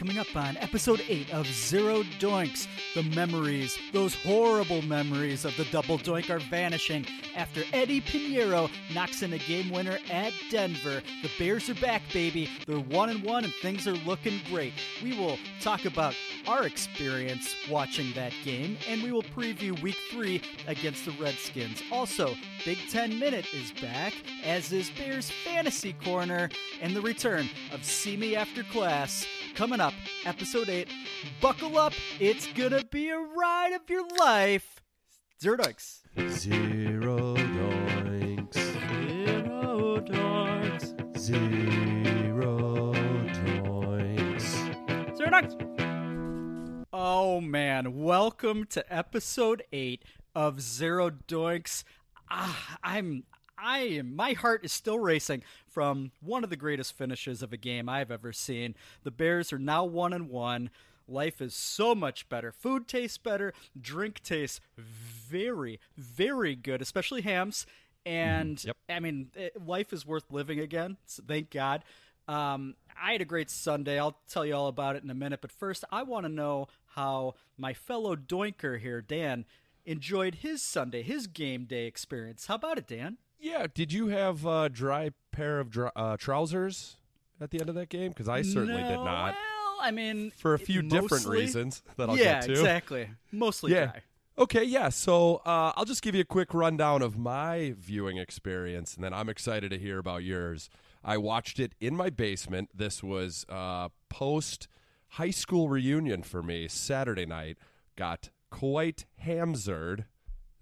Coming up on episode 8 of Zero Doinks, the memories, those horrible memories of the double doink are vanishing after Eddie Piñeiro knocks in a game winner at Denver. The Bears are back, baby. They're 1 and 1 and things are looking great. We will talk about our experience watching that game and we will preview week 3 against the Redskins. Also, Big 10 Minute is back, as is Bears Fantasy Corner and the return of See Me After Class coming up, episode 8. Buckle up, it's gonna be a ride of your life. Zero doinks. Zero doinks. Zero doinks. Zero doinks. Zero doinks. Oh man, welcome to episode 8 of Zero Doinks. Ah, I'm I am my heart is still racing from one of the greatest finishes of a game I've ever seen. The Bears are now 1 and 1. Life is so much better. Food tastes better, drink tastes very very good, especially Hamm's. And Yep. I mean, it, life is worth living again. So thank God. Um, I had a great Sunday. I'll tell you all about it in a minute. But first, I want to know how my fellow doinker here, Dan, enjoyed his Sunday, his game day experience. How about it, Dan? Yeah, did you have a dry pair of dr- uh, trousers at the end of that game? Because I certainly did not. Well, I mean, For a few different reasons that I'll yeah, get to. exactly. Mostly Yeah. dry. Okay, yeah. So uh, I'll just give you a quick rundown of my viewing experience, and then I'm excited to hear about yours. I watched it in my basement. This was uh, post high school reunion for me Saturday night. Got quite hamzered.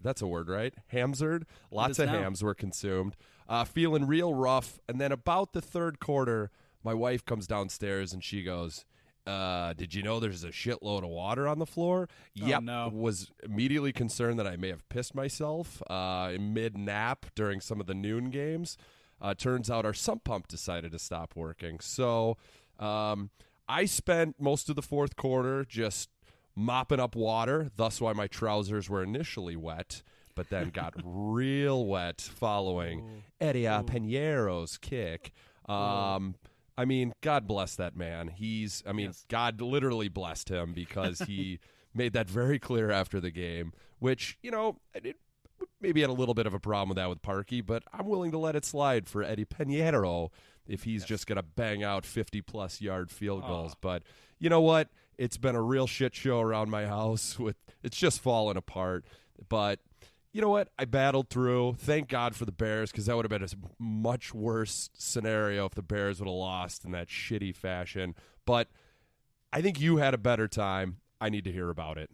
That's a word, right? Hamzered. Lots of now. Hamm's were consumed. Uh, feeling real rough. And then about the third quarter, my wife comes downstairs and she goes, uh, "Did you know there's a shitload of water on the floor?" yep. no. Was immediately concerned that I may have pissed myself uh, in mid nap during some of the noon games. Uh, turns out our sump pump decided to stop working. So um, I spent most of the fourth quarter just mopping up water. Thus, why my trousers were initially wet, but then got real wet following Eddie Piñeiro's kick. Um, I mean, God bless that man. He's, I mean, Yes. God literally blessed him because he made that very clear after the game, which, you know, it maybe had a little bit of a problem with that with Parkey, but I'm willing to let it slide for Eddie Piñeiro if he's just going to bang out 50 plus yard field goals. But you know what? It's been a real shit show around my house with it's just falling apart. But you know what? I battled through. Thank God for the Bears because that would have been a much worse scenario if the Bears would have lost in that shitty fashion. But I think you had a better time. I need to hear about it.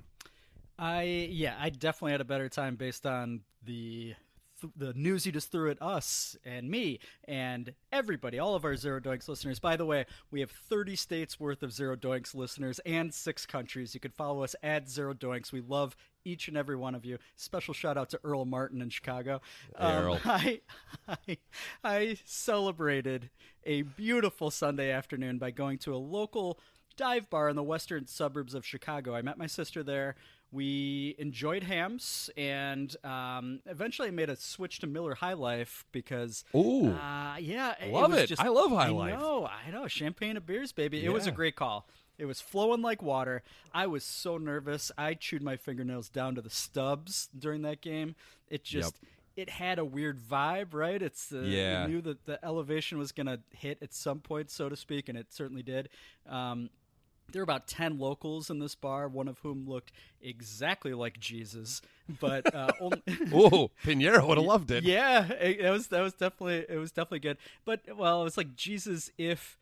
I yeah, I definitely had a better time based on the th- the news you just threw at us and me and everybody, all of our Zero Doinks listeners. By the way, we have 30 states worth of Zero Doinks listeners and six countries. You can follow us at Zero Doinks. We love each and every one of you. Special shout out to Earl Martin in Chicago. Um, Earl. I, I I celebrated a beautiful Sunday afternoon by going to a local dive bar in the western suburbs of Chicago. I met my sister there. We enjoyed Hamm's, and um, eventually I made a switch to Miller High Life because, Ooh. uh, yeah, it Love was it. Just, I love High I Life. know, I know, champagne and beers, baby. It was a great call. It was flowing like water. I was so nervous. I chewed my fingernails down to the stubs during that game. It just. It had a weird vibe, right? It's uh, Yeah. you knew that the elevation was going to hit at some point, so to speak, and it certainly did. Um, there were about 10 locals in this bar, one of whom looked exactly like Jesus, but uh, only. Ooh, Piñeiro would have loved it. Yeah, it, it was that was definitely it was definitely good. But well, it was like Jesus if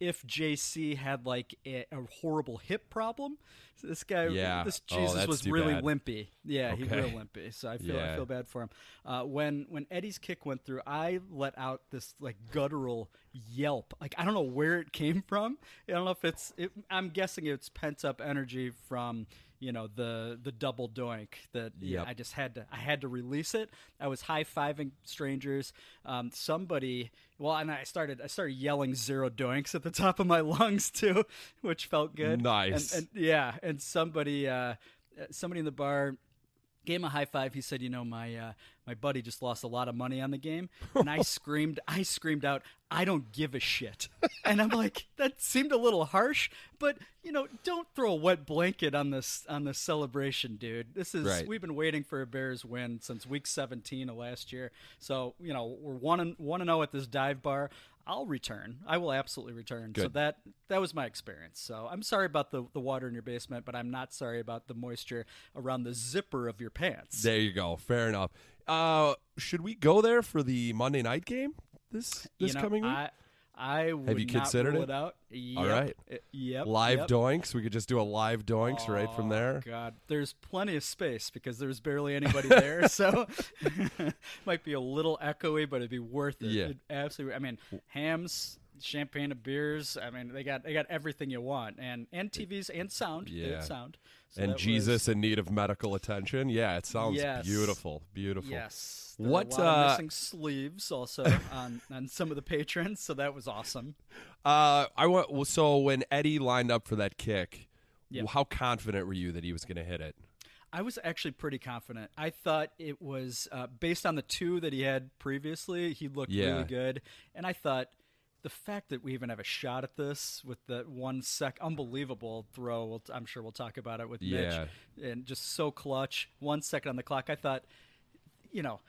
if JC had like a, a horrible hip problem. This guy, Yeah. this Oh, Jesus that's was really bad. limpy. Yeah, Okay. real limpy. So I feel I feel bad for him. Uh, when when Eddie's kick went through, I let out this like guttural yelp. Like I don't know where it came from. I don't know if it's. It, I'm guessing it's pent up energy from you know the the double doink that yeah, I just had to I had to release it. I was high fiving strangers. Um, somebody well, and I started I started yelling zero doinks at the top of my lungs too, which felt good. Nice. And, and yeah, and somebody uh, somebody in the bar gave him a high five. He said, "You know, my uh, my buddy just lost a lot of money on the game," and I screamed, I screamed out, "I don't give a shit!" And I'm like, that seemed a little harsh, but you know, don't throw a wet blanket on this on this celebration, dude. This is Right. we've been waiting for a Bears win since week 17 of last year, so you know we're one and one and zero at this dive bar. I'll return. I will absolutely return. So that that was my experience. So I'm sorry about the, the water in your basement, but I'm not sorry about the moisture around the zipper of your pants. There you go. Fair enough. Uh, should we go there for the Monday night game this this you know, coming week? I, I would you not considered it? it out. Yep. All right. Yep. live yep. doinks. We could just do a live doinks right from Oh, there. God, there's plenty of space because there's barely anybody there, so might be a little echoey, but it'd be worth it. Yeah. It'd absolutely. I mean, Hamm's, champagne and beers. I mean, they got they got everything you want, and and TVs and sound. Yeah. sound. So and that was- Jesus in need of medical attention. Yeah, it sounds Yes. beautiful. Beautiful. Yes. There What, a lot of uh, missing sleeves also on on some of the patrons, so that was awesome. Uh, I want. well, So when Eddie lined up for that kick, Yeah. how confident were you that he was going to hit it? I was actually pretty confident. I thought it was uh, based on the two that he had previously. He looked Yeah. really good, and I thought the fact that we even have a shot at this with that one sec, unbelievable throw. We'll, I'm sure we'll talk about it with Yeah. Mitch, and just so clutch. One second on the clock. I thought, you know.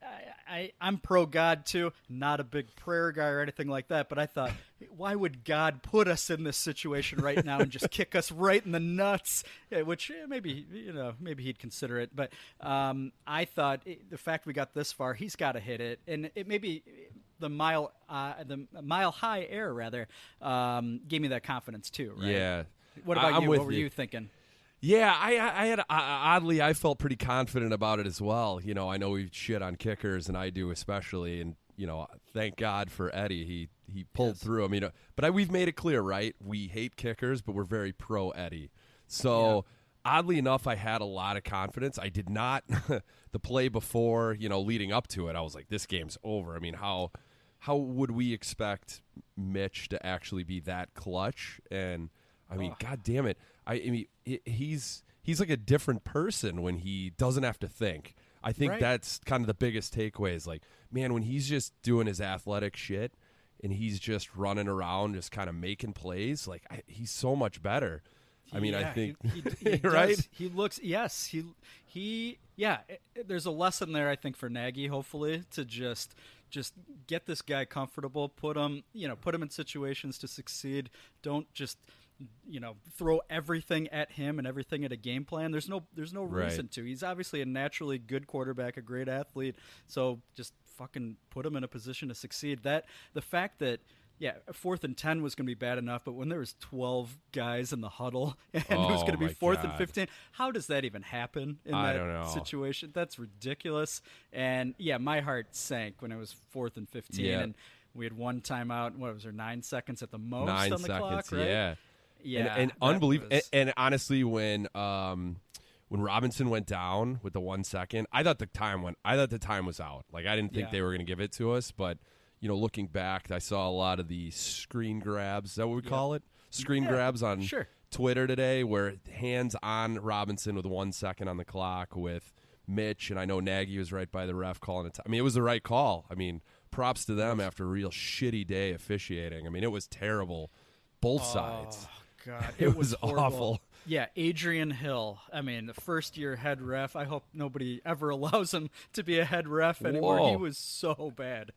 I, I I'm pro God too, not a big prayer guy or anything like that. But I thought, why would God put us in this situation right now and just kick us right in the nuts? Yeah, which eh, maybe you know maybe he'd consider it. But um, I thought it, the fact we got this far, he's got to hit it, and it maybe the mile uh, the mile high air rather um, gave me that confidence too. Right? Yeah. What about I'm you? What were you. you thinking? Yeah, I, I had I, oddly I felt pretty confident about it as well. You know, I know we shit on kickers, and I do especially. And you know, thank God for Eddie. He he pulled through. I mean, uh, but I, we've made it clear, right? We hate kickers, but we're very pro Eddie. So oddly enough, I had a lot of confidence. I did not the play before. You know, leading up to it, I was like, this game's over. I mean, how how would we expect Mitch to actually be that clutch? And I mean, god damn it! I, I mean, he- he's he's like a different person when he doesn't have to think. I think Right. that's kind of the biggest takeaway. Is like, man, when he's just doing his athletic shit and he's just running around, just kind of making plays, like I, he's so much better. I mean, I think he, he, he right. does. He looks yes. He he yeah. it- it- there's a lesson there I think for Nagy hopefully to just just get this guy comfortable, put him you know put him in situations to succeed. Don't just you know throw everything at him and everything at a game plan. There's no there's no Right. reason to. He's obviously a naturally good quarterback, a great athlete. So just fucking put him in a position to succeed. That the fact that yeah, fourth and ten was going to be bad enough, but when there was twelve guys in the huddle and it was Oh, going to be fourth and fifteen, how does that even happen in I that situation? That's ridiculous. And yeah, my heart sank when it was fourth and fifteen, Yeah. and we had one timeout. What was there? Nine seconds at the most Nine on the seconds, clock, right? yeah. Yeah, and, and unbelievable. was- And, and honestly, when um, when Robinson went down with the one second, I thought the time went. I thought the time was out. Like I didn't think Yeah. they were going to give it to us. But you know, looking back, I saw a lot of the screen grabs. Is that what we call it? Screen Yeah, grabs on sure. Twitter today, where hands on Robinson with one second on the clock with Mitch, and I know Nagy was right by the ref calling it. I mean, it was the right call. I mean, props to them after a real shitty day officiating. I mean, it was terrible, both oh, sides. Oh, God, It was horrible. awful. Yeah, Adrian Hill. I mean, the first year head ref. I hope nobody ever allows him to be a head ref anymore. He was so bad.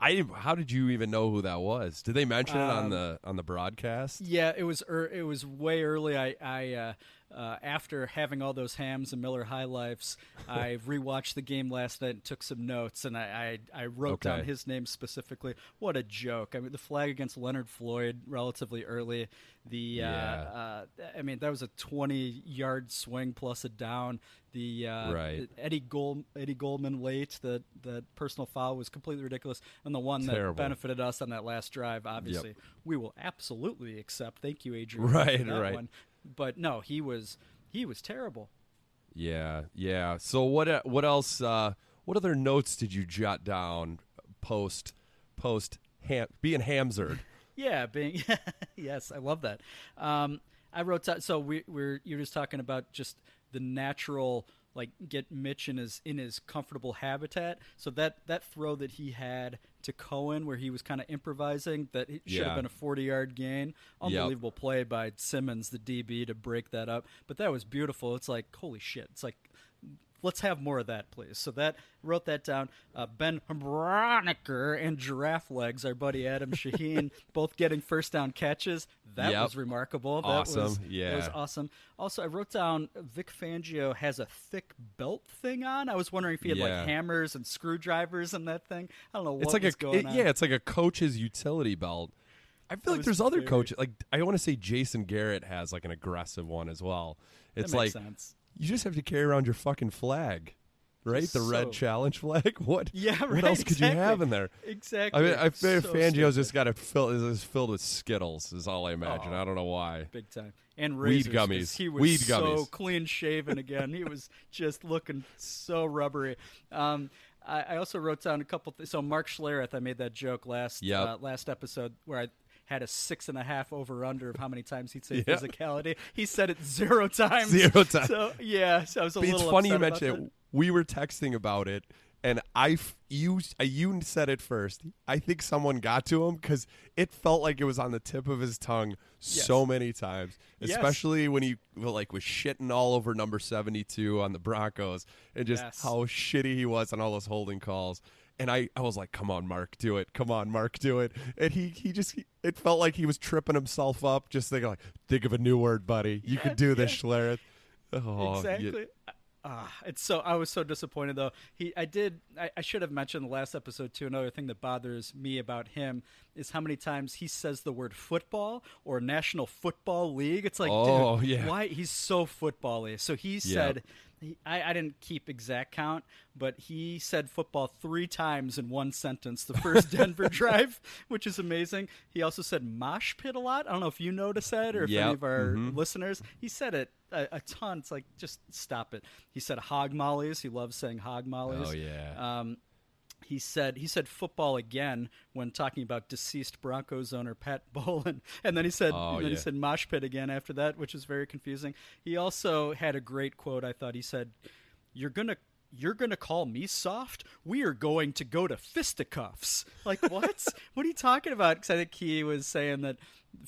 I how did you even know who that was? Did they mention it Um, on the on the broadcast? Yeah, it was er, it was way early. I I uh, uh, after having all those Hamm's and Miller High Lifes, I rewatched the game last night and took some notes, and I I, I wrote Okay. down his name specifically. What a joke! I mean, the flag against Leonard Floyd relatively early. The Yeah. uh, uh, I mean, that was a twenty-yard swing plus a down. The uh, Right. Eddie Gold, Eddie Goldman late. The the personal foul was completely ridiculous, and the one that benefited us on that last drive, obviously, we will absolutely accept. Thank you, Adrian. Right, right. One. But no, he was he was terrible. Yeah, yeah. So what? uh, What else? Uh, what other notes did you jot down post post ham, being hamzered? Yeah, being yes, I love that. Um, I wrote so we, we're you're just talking about just the natural like get Mitch in his in his comfortable habitat. So that that throw that he had to Cohen where he was kind of improvising that it should Yeah. have been a 40 yard gain. Unbelievable play by Simmons the DB to break that up. But that was beautiful. It's like holy shit. It's like let's have more of that, please. So that wrote that down. Uh, ben Braunecker and Giraffe Legs, our buddy Adam Shaheen, both getting first down catches. That Yep. was remarkable. That Awesome. was, that was awesome. Also, I wrote down Vic Fangio has a thick belt thing on. I was wondering if he had Yeah. like hammers and screwdrivers in that thing. I don't know what it's like a going it- on. yeah, it's like a coach's utility belt. I feel like there's other very- coaches. Like I want to say Jason Garrett has like an aggressive one as well. that It's makes like sense. You just have to carry around your fucking flag, right? The So- red challenge flag. What? Yeah, What right, else could you have in there? Exactly. I mean, I feel So Fangio's stupid. just got it filled. Is filled with Skittles. Is all I imagine. Oh. I don't know why. big time. And Weed gummies. He was Weed so clean shaven again. he was just looking so rubbery. Um, I, I also wrote down a couple. Th- so Mark Schlereth, I made that joke last Yep. uh, last episode where I had a six and a half over under of how many times he'd say Yeah. physicality. He said it zero times. Zero times. So yeah, so I was a But little. it's funny you mentioned it. We were texting about it, and I you you said it first. I think someone got to him because it felt like it was on the tip of his tongue so many times, Yes. especially when he like was shitting all over number seventy two on the Broncos and just Yes. how shitty he was on all those holding calls. And I, I was like, come on, Mark, do it. Come on, Mark, do it. And he, he just, he- it felt like he was tripping himself up, just thinking like, think of a new word, buddy. You could do this, Schlereth. Oh, you- exactly. Ah, it's so. I was so disappointed though. He, I did. I, I should have mentioned the last episode too. Another thing that bothers me about him is how many times he says the word football or National Football League. It's like, Oh, dude, yeah. why he's so football-y. So he said. He, I, I didn't keep exact count, but he said football three times in one sentence. The first Denver drive, which is amazing. He also said mosh pit a lot. I don't know if you noticed that or if Yep. any of our Mhm. listeners. He said it a, a ton. It's like just stop it. He said hog mollies. He loves saying hog mollies. Oh, yeah. Um, he said he said football again when talking about deceased Broncos owner Pat Bowlen, and then he said Oh, then he said mosh pit again after that, which is very confusing. He also had a great quote. I thought he said, "You're gonna." You're gonna call me soft? We are going to go to fisticuffs. Like what? what are you talking about? Because I think he was saying that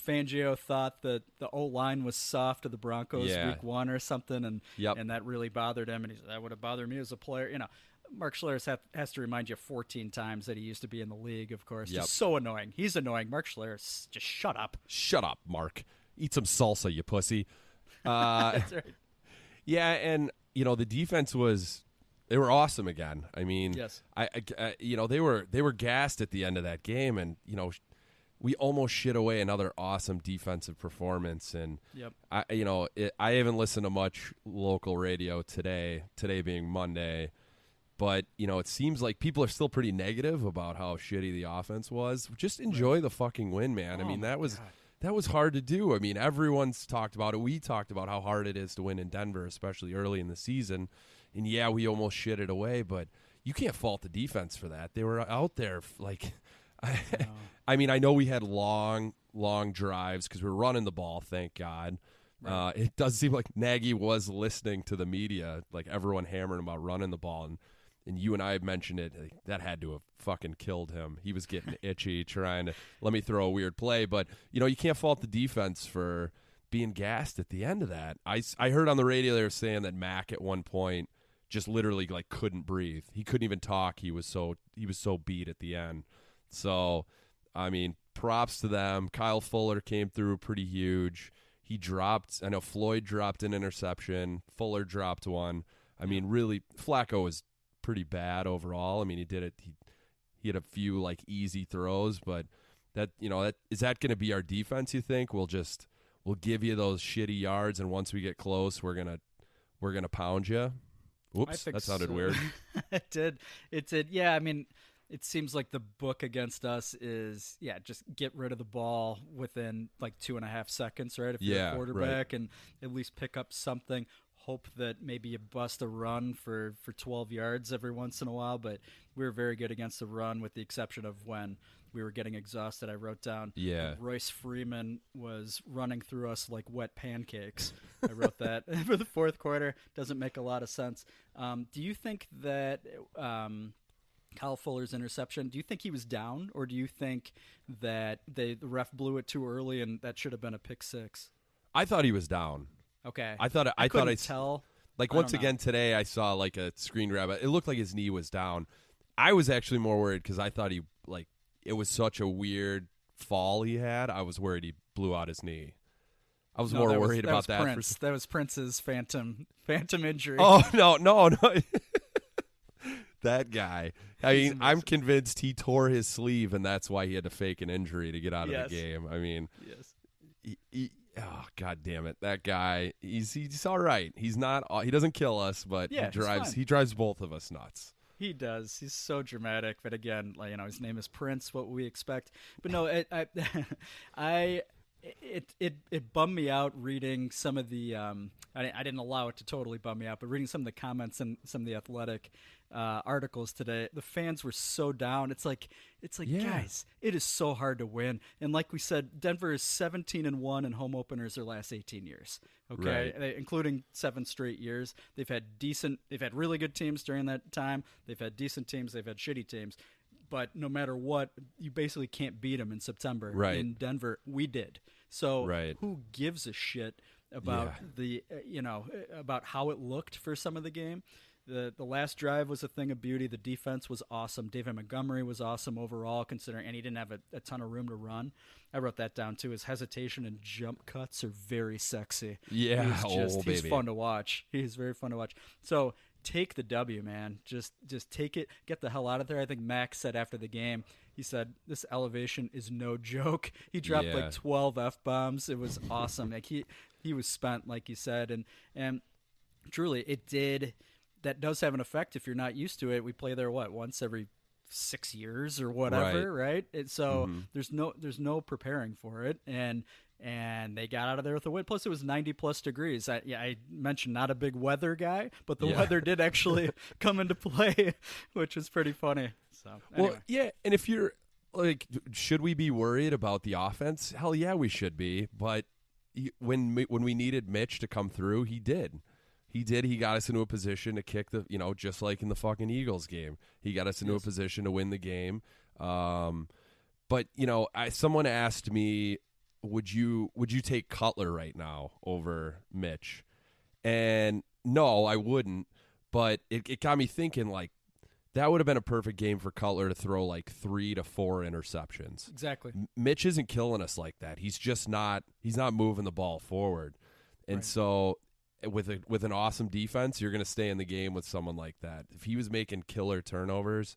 Fangio thought that the O line was soft of the Broncos Yeah. week one or something, and Yep. and that really bothered him. And he said that would have bothered me as a player. You know, Mark Schlereth have, has to remind you 14 times that he used to be in the league. Of course, Yep. just so annoying. He's annoying. Mark Schlereth, just shut up. Shut up, Mark. Eat some salsa, you pussy. Uh, That's right. yeah, and you know the defense was they were awesome again. I mean, Yes. I, I- I- you know they were they were gassed at the end of that game, and you know we almost shit away another awesome defensive performance. And Yep. I you know it, I haven't listened to much local radio today. Today being Monday. But you know, it seems like people are still pretty negative about how shitty the offense was. Just enjoy the fucking win, man. I Oh mean, that was God. that was hard to do. I mean, everyone's talked about it. We talked about how hard it is to win in Denver, especially early in the season. And yeah, we almost shit it away, but you can't fault the defense for that. They were out there like I, I mean, I know we had long, long drives because we were running the ball. Thank God. Uh, it does seem like Nagy was listening to the media, like everyone hammering about running the ball, and and you and I have mentioned it. like, that had to have fucking killed him. He was getting itchy trying to let me throw a weird play, but you know you can't fault the defense for being gassed at the end of that. I I heard on the radio they were saying that Mack at one point just literally like couldn't breathe. He couldn't even talk. He was so he was so beat at the end. So, I mean, props to them. Kyle Fuller came through pretty huge. he dropped. I know Floyd dropped an interception. Fuller dropped one. I mean, really, Flacco was pretty bad overall. I mean, he did it. He he had a few like easy throws, but that you know that is that going to be our defense? You think we'll just we'll give you those shitty yards, and once we get close, we're gonna we're gonna pound you. Whoops, that sounded so. weird. it did. It did. Yeah, I mean, it seems like the book against us is yeah, just get rid of the ball within like two and a half seconds, right? If you're a quarterback, right. and at least pick up something. Hope that maybe you bust a run for for 12 yards every once in a while, but we were very good against the run, with the exception of when we were getting exhausted. I wrote down Yeah. Royce Freeman was running through us like wet pancakes. I wrote that for the fourth quarter. Doesn't make a lot of sense. Um, do you think that um, Kyle Fuller's interception? Do you think he was down, or do you think that they the ref blew it too early and that should have been a pick six? I thought he was down. Okay, I thought I, thought couldn't I tell. Like I once again today, I saw like a screen grab. It looked like his knee was down. I was actually more worried because I thought he like it was such a weird fall he had. I was worried he blew out his knee. I was No, more that worried that about was that. for- That was Prince's phantom phantom injury. oh no, no, no! that guy. I mean, I'm convinced he tore his sleeve, and that's why he had to fake an injury to get out of Yes. the game. I mean, yes. he, he, oh god damn it that guy he's he's all right he's not he doesn't kill us but Yeah, he drives he drives both of us nuts He does. He's so dramatic, but again, like you know, his name is Prince. What we expect, but no, it, I, I, it, it, it bummed me out reading some of the. Um, I, I didn't allow it to totally bum me out, but reading some of the comments and some of the athletic uh, articles today, the fans were so down. It's like, it's like, Yeah. guys, it is so hard to win. And like we said, Denver is 17 and one in home openers their last 18 years. Okay, Right. They- including seven straight years. They've had decent, they've had really good teams during that time. They've had decent teams. They've had shitty teams. But no matter what, you basically can't beat them in September. Right. In Denver, we did. So Right. who gives a shit about Yeah. the uh, you know uh, about how it looked for some of the game? The the last drive was a thing of beauty. The defense was awesome. David Montgomery was awesome overall, considering, and he didn't have a, a ton of room to run. I wrote that down too. His hesitation and jump cuts are very sexy. Yeah, he's just oh, he's fun to watch. He's very fun to watch. So take the W, man. Just just take it. Get the hell out of there. I think Max said after the game. He said this elevation is no joke. He dropped Yeah. like twelve f bombs. It was awesome. like he he was spent, like you said, and and truly it did. That does have an effect if you're not used to it. We play there what once every six years or whatever, right? And so Mm-hmm. there's no there's no preparing for it, and and they got out of there with a win. Plus, it was 90 plus degrees. I, yeah, I mentioned not a big weather guy, but the Yeah. weather did actually come into play, which was pretty funny. So anyway. well yeah and if you're like should we be worried about the offense hell yeah we should be but when when we needed Mitch to come through he did he did he got us into a position to kick the you know just like in the fucking Eagles game he got us into Yes. a position to win the game um but you know I someone asked me would you would you take Cutler right now over Mitch and no I wouldn't but it, it got me thinking like that would have been a perfect game for Cutler to throw like three to four interceptions. exactly. M- Mitch isn't killing us like that. He's just not. He's not moving the ball forward, and Right. so with a with an awesome defense, you're going to stay in the game with someone like that. If he was making killer turnovers,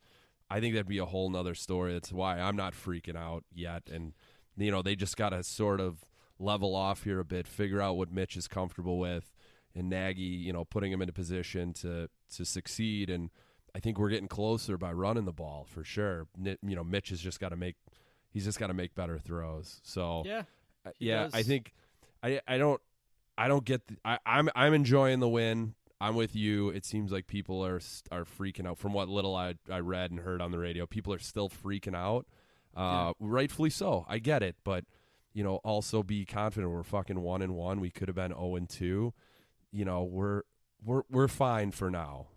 I think that'd be a whole nother story. That's why I'm not freaking out yet, and you know they just got to sort of level off here a bit, figure out what Mitch is comfortable with, and Nagy, you know, putting him into position to to succeed and. I think we're getting closer by running the ball for sure. You know, Mitch has just got to make he's just got to make better throws. So Yeah. uh, yeah, does. I think I I don't I don't get the, I I'm I'm enjoying the win. I'm with you. It seems like people are are freaking out from what little I I read and heard on the radio. People are still freaking out. Uh, rightfully so. I get it, but you know, also be confident we're fucking 1 and 1. We could have been 0 and 2. You know, we're we're we're fine for now.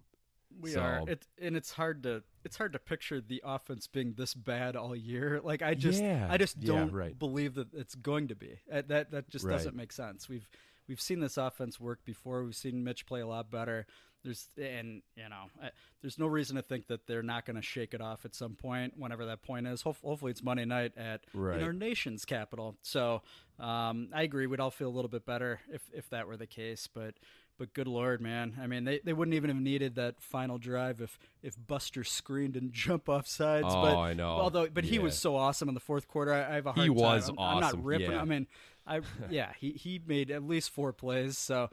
We So- are. It and it's hard to it's hard to picture the offense being this bad all year. Like I just Yeah. I just don't right. believe that it's going to be. Uh, That that just Right. doesn't make sense. We've we've seen this offense work before. We've seen Mitch play a lot better. There's and you know, I, there's no reason to think that they're not going to shake it off at some point, whenever that point is. Ho- hopefully, it's Monday night at Right. in our nation's capital. So um, I agree. We'd all feel a little bit better if if that were the case, but. But good lord, man! I mean, they, they wouldn't even have needed that final drive if, if Buster screened and jump off sides. Oh, but, I know. Although, but he was so awesome in the fourth quarter. I, I have a hard He time. was I'm, I'm not ripping. yeah. I mean, I yeah, he he made at least four plays. So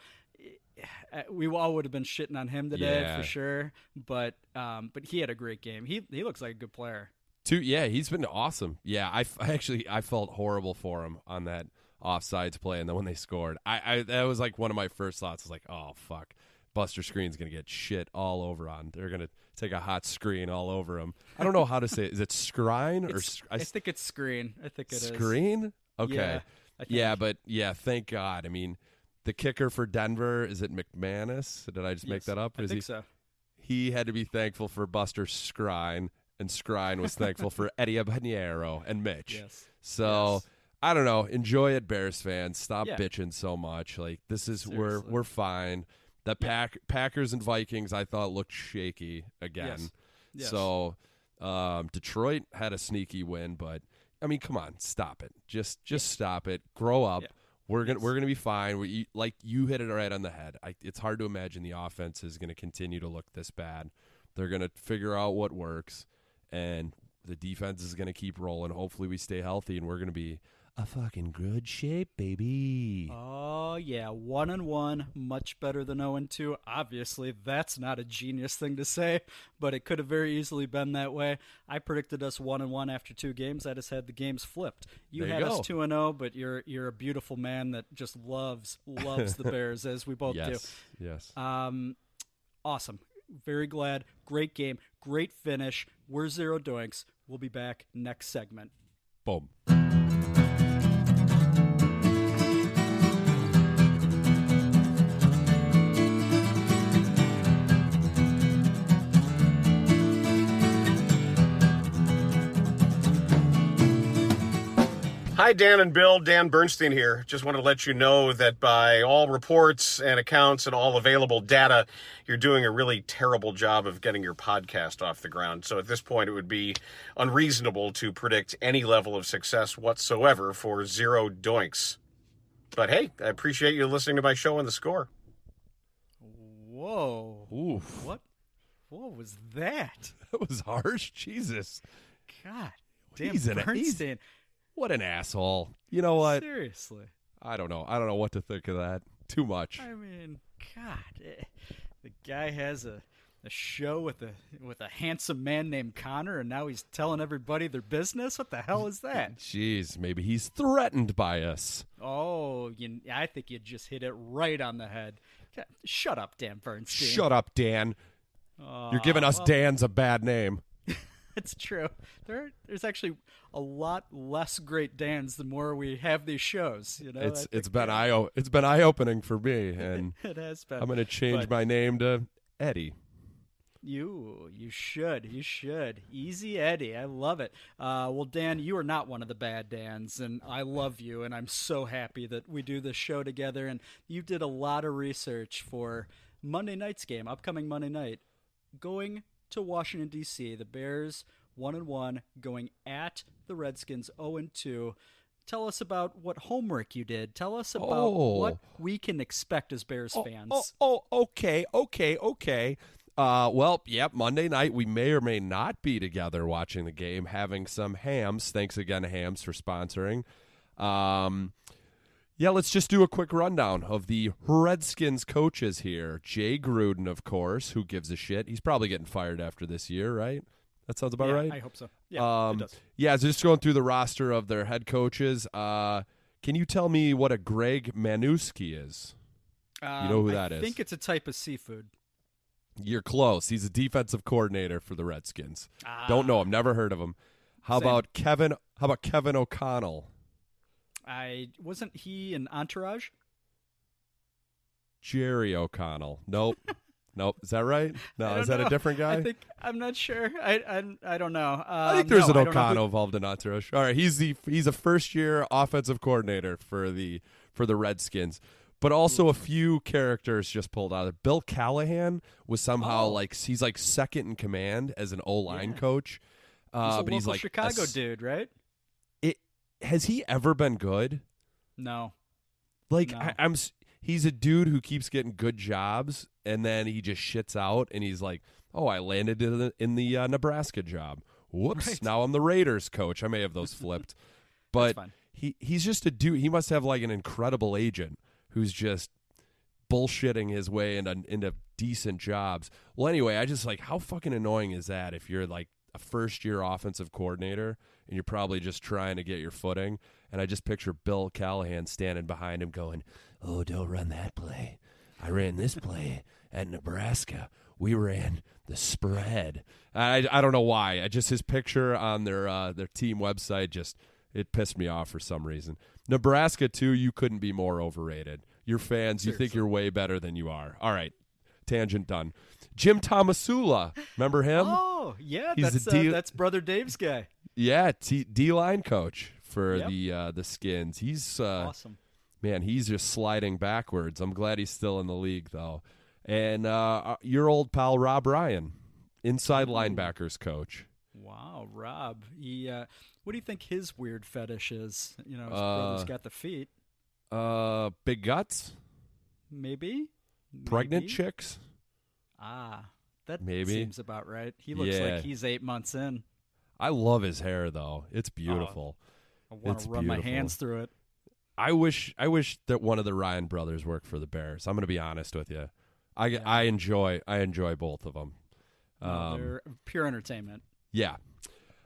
we all would have been shitting on him today Yeah. for sure. But um, but he had a great game. He he looks like a good player. Two, yeah, he's been awesome. Yeah, I, I actually I felt horrible for him on that offsides play, and then when they scored, I, I that was like one of my first thoughts. I was like, oh fuck, Buster Skrine's gonna get shit all over on. They're gonna take a hot screen all over him. I don't know how to say. it. Is it screen or sc- I, think it's screen. I think it is screen? Okay, Yeah, yeah, but yeah, thank God. I mean, the kicker for Denver is it McManus? Did I just make Yes, that up? I think he? so. he had to be thankful for Buster Skrine, and Skrine was thankful for Eddie Abaniero and Mitch. Yes. So Yes. I don't know. Enjoy it, Bears fans. Stop Yeah. bitching so much. Like this is Seriously. we're we're fine. The pack Packers and Vikings I thought looked shaky again. Yes. So um, Detroit had a sneaky win, but I mean, come on, stop it. Just just stop it. Grow up. Yeah. We're gonna we're gonna be fine. We, like you hit it right on the head. I, it's hard to imagine the offense is gonna continue to look this bad. They're gonna figure out what works, and the defense is gonna keep rolling. Hopefully, we stay healthy, and we're gonna be a fucking good shape, baby. Oh yeah, one and one, much better than zero and two. Obviously, that's not a genius thing to say, but it could have very easily been that way. I predicted us one and one after two games. I just had the games flipped. You had us two and zero, but you're you're a beautiful man that just loves loves the Bears as we both do. yes, yes. Um, awesome, very glad. Great game, great finish. We're zero doinks. We'll be back next segment. Boom. Hi, Dan and Bill. Dan Bernstein here. Just want to let you know that by all reports and accounts and all available data, you're doing a really terrible job of getting your podcast off the ground. So at this point, it would be unreasonable to predict any level of success whatsoever for zero doinks. But hey, I appreciate you listening to my show and the score. Whoa, Oof. what? What was that? That was harsh. Jesus. God, damn He's an- he's- Bernstein. What an asshole. You know what? Seriously. I don't know. I don't know what to think of that. Too much. I mean, God, eh, the guy has a, a show with a with a handsome man named Connor, and now he's telling everybody their business. What the hell is that? Jeez, maybe he's threatened by us. Oh, you, I think you just hit it right on the head. God, Shut up, Dan Bernstein. Shut up, Dan. Aw, You're giving us well, Dan's a bad name. It's true. There, there's actually a lot less great Dans the more we have these shows. You know, It's it's been eye it's been eye opening for me, and It has been. I'm going to change But- my name to Eddie. You, you should, you should. Easy Eddie, I love it. Uh, well, Dan, you are not one of the bad Dans, and I love you, and I'm so happy that we do this show together. And you did a lot of research for Monday night's game, upcoming Monday night, going to Washington D.C. The Bears one and one, going at the Redskins zero and two. Tell us about what homework you did. Tell us about Oh. what we can expect as Bears fans. Oh, oh, okay, okay, okay. Uh, well, yep. Monday night we may or may not be together watching the game, having some Hamm's. Thanks again, Hamm's, for sponsoring. Um, yeah, let's just do a quick rundown of the Redskins coaches here. Jay Gruden, of course, who gives a shit. He's probably getting fired after this year, right? That sounds about Yeah, right. I hope so. Yeah, um, it does. Yeah, so just going through the roster of their head coaches. Uh, can you tell me what a Greg Manusky is? You know who Um, that I is? think it's a type of seafood. You're close. He's a defensive coordinator for the Redskins. Don't know him. Never heard of him. How Same. about Kevin? How about Kevin O'Connell? I wasn't he an entourage? Jerry O'Connell. Nope. nope. Is that right? No. Is that know. a different guy? I think I'm not sure. I I, I don't know. Um, I think there's no, an I who- O'Connell involved in Entourage. All right, he's the he's a first year offensive coordinator for the for the Redskins. but also a few characters just pulled out. of Bill Callahan was somehow Oh. like he's like second in command as an O line Yeah. coach. Uh, he's a but he's like a Chicago s- dude, right? Has he ever been good? No. Like No. I, I'm, he's a dude who keeps getting good jobs, and then he just shits out, and he's like, "Oh, I landed in the, in the uh, Nebraska job. Whoops! Right. Now I'm the Raiders coach. I may have those flipped, but he he's just a dude. He must have like an incredible agent who's just bullshitting his way into into decent jobs. Well, anyway, I just like how fucking annoying is that if you're like a first year offensive coordinator and you're probably just trying to get your footing. And I just picture Bill Callahan standing behind him going, Oh, don't run that play. I ran this play at Nebraska. We ran the spread. I, I don't know why. I just his picture on their uh, their team website just it pissed me off for some reason. Nebraska too. You couldn't be more overrated. Your fans, you think you're way better than you are. All right, tangent done. Jim Tomsula, remember him? Oh, yeah, He's that's the uh, that's brother Dave's guy. Yeah, T- D line coach for Yep. the uh, the Skins. He's uh, awesome. man, he's just sliding backwards. I'm glad he's still in the league though. And uh, your old pal Rob Ryan, inside linebackers coach. Wow, Rob. He uh, what do you think his weird fetish is? You know, his Uh, brother's got the feet. Uh, big guts, Maybe. pregnant Maybe? chicks. Ah, that Maybe. seems about right. He looks Yeah. like he's eight months in. I love his hair though. It's beautiful. I want to run my beautiful. hands through it. I wish I wish that one of the Ryan brothers worked for the Bears. I'm going to be honest with you. I, I enjoy I enjoy both of them. Um, they're pure entertainment. Yeah.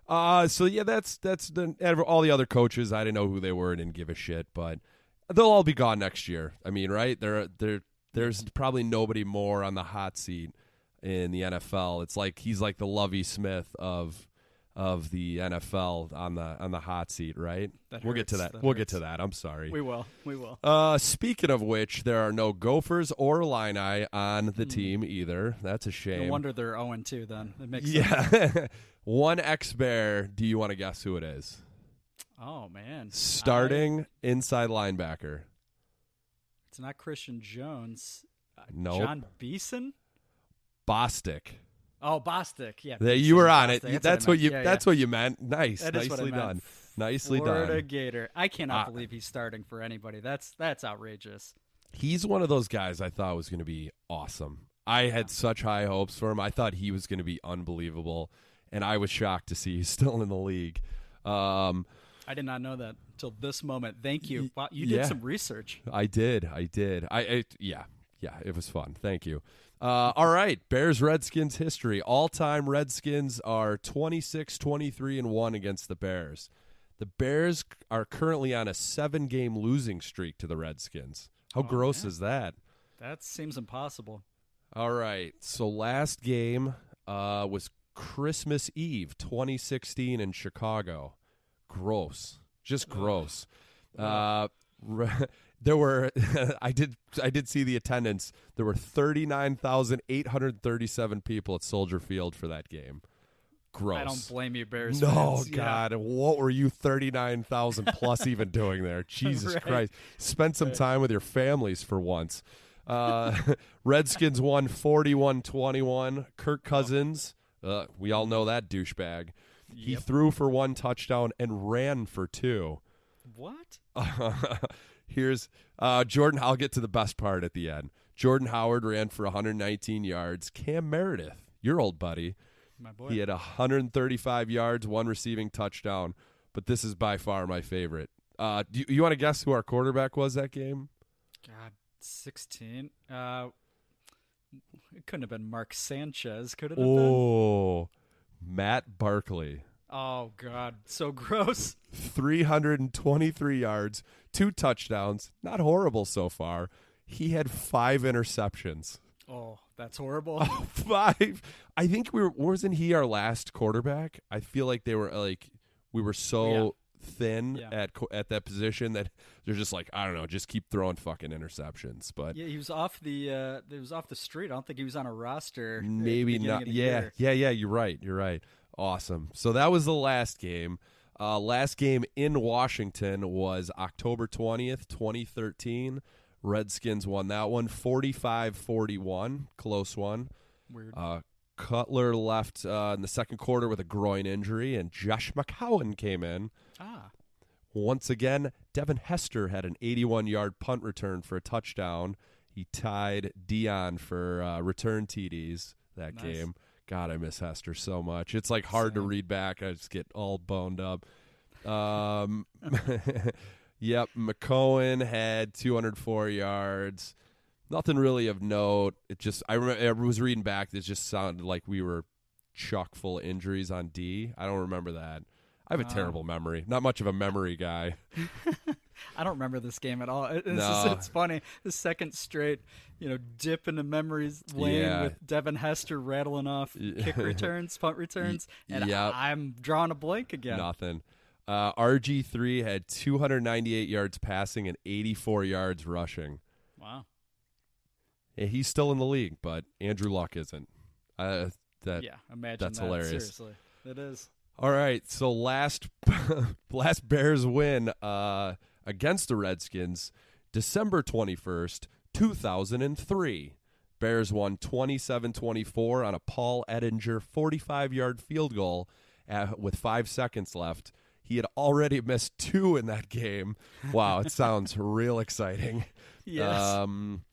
Uh so yeah, that's that's the all the other coaches. I didn't know who they were, and didn't give a shit, but they'll all be gone next year. I mean, right? There there there's probably nobody more on the hot seat in the NFL. It's like he's like the Lovie Smith of of the NFL on the on the hot seat, right? That we'll get to that. That we'll get to that. I'm sorry. We will. We will. Uh, speaking of which, there are no Gophers or Illini on the team either. That's a No shame. wonder they're 0 and 2 then. It makes sense. Yeah. One ex Bear. Do you want to guess who it is? Oh, man. I- Starting inside linebacker. It's not Christian Jones. Uh, Nope. John Beeson? Bostic. Oh, Bostic. Yeah. There, you were on it. Bostic. That's, I what you. meant. Yeah, that's yeah. what you meant. Nice. That Nicely what done. Nicely Florida done. Gator. I cannot Uh, believe he's starting for anybody. That's that's outrageous. He's one of those guys I thought was going to be awesome. I had such high hopes for him. I thought he was going to be unbelievable, and I was shocked to see he's still in the league. Um, I did not know that until this moment. Thank you. Wow, you yeah. did some research. I did. I did. I, I yeah. Yeah, it was fun. Thank you. Uh, all right, Bears Redskins history. All-time Redskins are 26 23 and 1 against the Bears. The Bears are currently on a 7-game losing streak to the Redskins. How gross man. is that? That seems impossible. All right. So last game uh, was Christmas Eve 2016 in Chicago. Gross. Just gross. Uh, re- there were I did I did see the attendance. There were 39,837 people at Soldier Field for that game. Gross. I don't blame you, Bears. No, fans. Yeah. God, what were you thirty nine thousand plus even doing there? Jesus Right. Christ! Spend some time with your families for once. Uh, Redskins won 41-21. Kirk Cousins, uh, we all know that douchebag. He Yep. threw for one touchdown and ran for two. What? Here's uh, Jordan. I'll get to the best part at the end. Jordan Howard ran for 119 yards. Cam Meredith, your old buddy, My boy. he had 135 yards, one receiving touchdown. But this is by far my favorite. Uh, do you, you want to guess who our quarterback was that game? God, 16. Uh, it couldn't have been Mark Sanchez, could it have been? Oh, Matt Barkley. Oh, God. So gross. 323 yards, two touchdowns. Not horrible so far. He had five interceptions. Oh, that's horrible. five. I think we were wasn't he our last quarterback? I feel like they were like we were so thin Yeah. at at that position that they're just like I don't know, just keep throwing fucking interceptions. But yeah, he was off the uh, he was off the street. I don't think he was on a roster. maybe not. Yeah, year. yeah, yeah. You're right. You're right. Awesome. So that was the last game. Uh, last game in Washington was October twentieth, twenty thirteen. Redskins won that one 45-41, close one. Weird. Uh, Cutler left uh, in the second quarter with a groin injury, and Josh McCown came in. ah. Once again, Devin Hester had an 81 yard punt return for a touchdown. He tied Deion for uh, return TDs that Nice. game. God, I miss Hester so much. It's like hard to read back. I just get all boned up. Um, yep, McCown had 204 yards. Nothing really of note. It just I, remember, I was reading back. It just sounded like we were chock full of injuries on D. I don't remember that. I have a Oh. terrible memory. Not much of a memory guy. I don't remember this game at all. It- It's, No. just, it's funny. The second straight, you know, dip into memories lane Yeah. with Devin Hester rattling off kick returns, punt returns, and yep. I'm drawing a blank again. Nothing. Uh, RG3 had 298 yards passing and 84 yards rushing. Wow. Yeah, he's still in the league, but Andrew Luck isn't. Uh, that yeah, imagine that's that. hilarious. Seriously, it is. All right, so last last Bears win uh, against the Redskins, December 21st, 2003. Bears won 27-24 on a Paul Edinger 45-yard field goal uh, with 5 seconds left. He had already missed two in that game. Wow, it sounds real exciting. Yes. Um,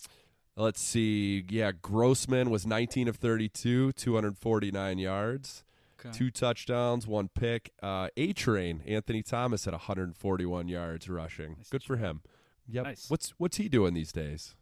let's see. Yeah, Grossman was 19 of 32, 249 yards Okay. two touchdowns, one pick. Uh, A Train Anthony Thomas had 141 yards rushing. Nice Good for him. Yep. Nice. What's what's he doing these days?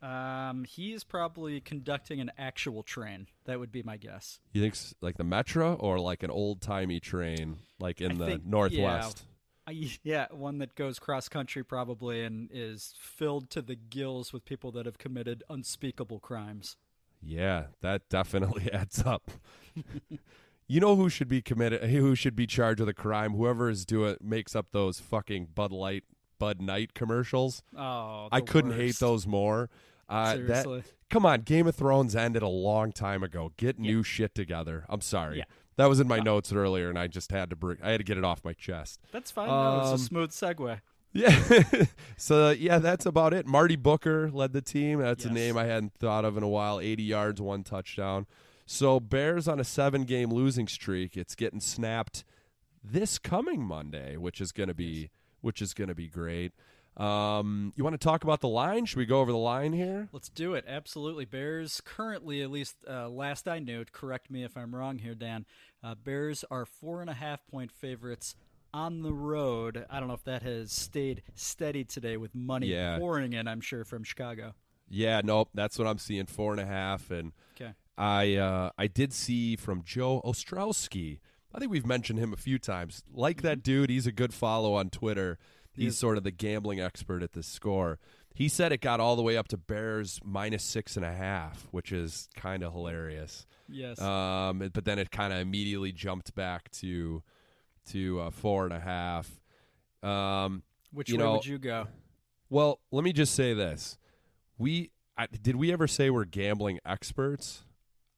Um, he's probably conducting an actual train. That would be my guess. You think like the Metro or like an old timey train, like in I the think- Northwest? I, yeah, one that goes cross country probably and is filled to the gills with people that have committed unspeakable crimes. Yeah, that definitely adds up. you know who should be committed? Who should be charged with a crime? Whoever is doing makes up those fucking Bud Light, Bud Knight commercials. Oh, I couldn't hate those more. Uh, that Seriously. come on, Game of Thrones ended a long time ago. Get new shit together. I'm sorry. Yeah. That was in my notes earlier, and I just had to bring. I had to get it off my chest. That's fine. no, it's Um, a smooth segue. Yeah. so yeah, that's about it. Marty Booker led the team. That's a name I hadn't thought of in a while. 80 yards, one touchdown. So Bears on a seven-game losing streak. It's getting snapped this coming Monday, which is going to be which is going to be great. Um, you want to talk about the line? Should we go over the line here? Let's do it. Absolutely. Bears currently, at least uh, last I knew, correct me if I'm wrong here, Dan. Uh, Bears are four and a half point favorites on the road. I don't know if that has stayed steady today with money Yeah. pouring in, I'm sure, from Chicago. Yeah, nope. That's what I'm seeing. Four and a half, and. I uh, I did see from Joe Ostrowski. I think we've mentioned him a few times. Like that dude, he's a good follow on Twitter. He's sort of the gambling expert at the score. He said it got all the way up to Bears minus six and a half, which is kind of hilarious. Yes. Um, but then it kind of immediately jumped back to to uh, four and a half. Um, Which way know- would you go? well, let me just say this: we I, did we ever say we're gambling experts?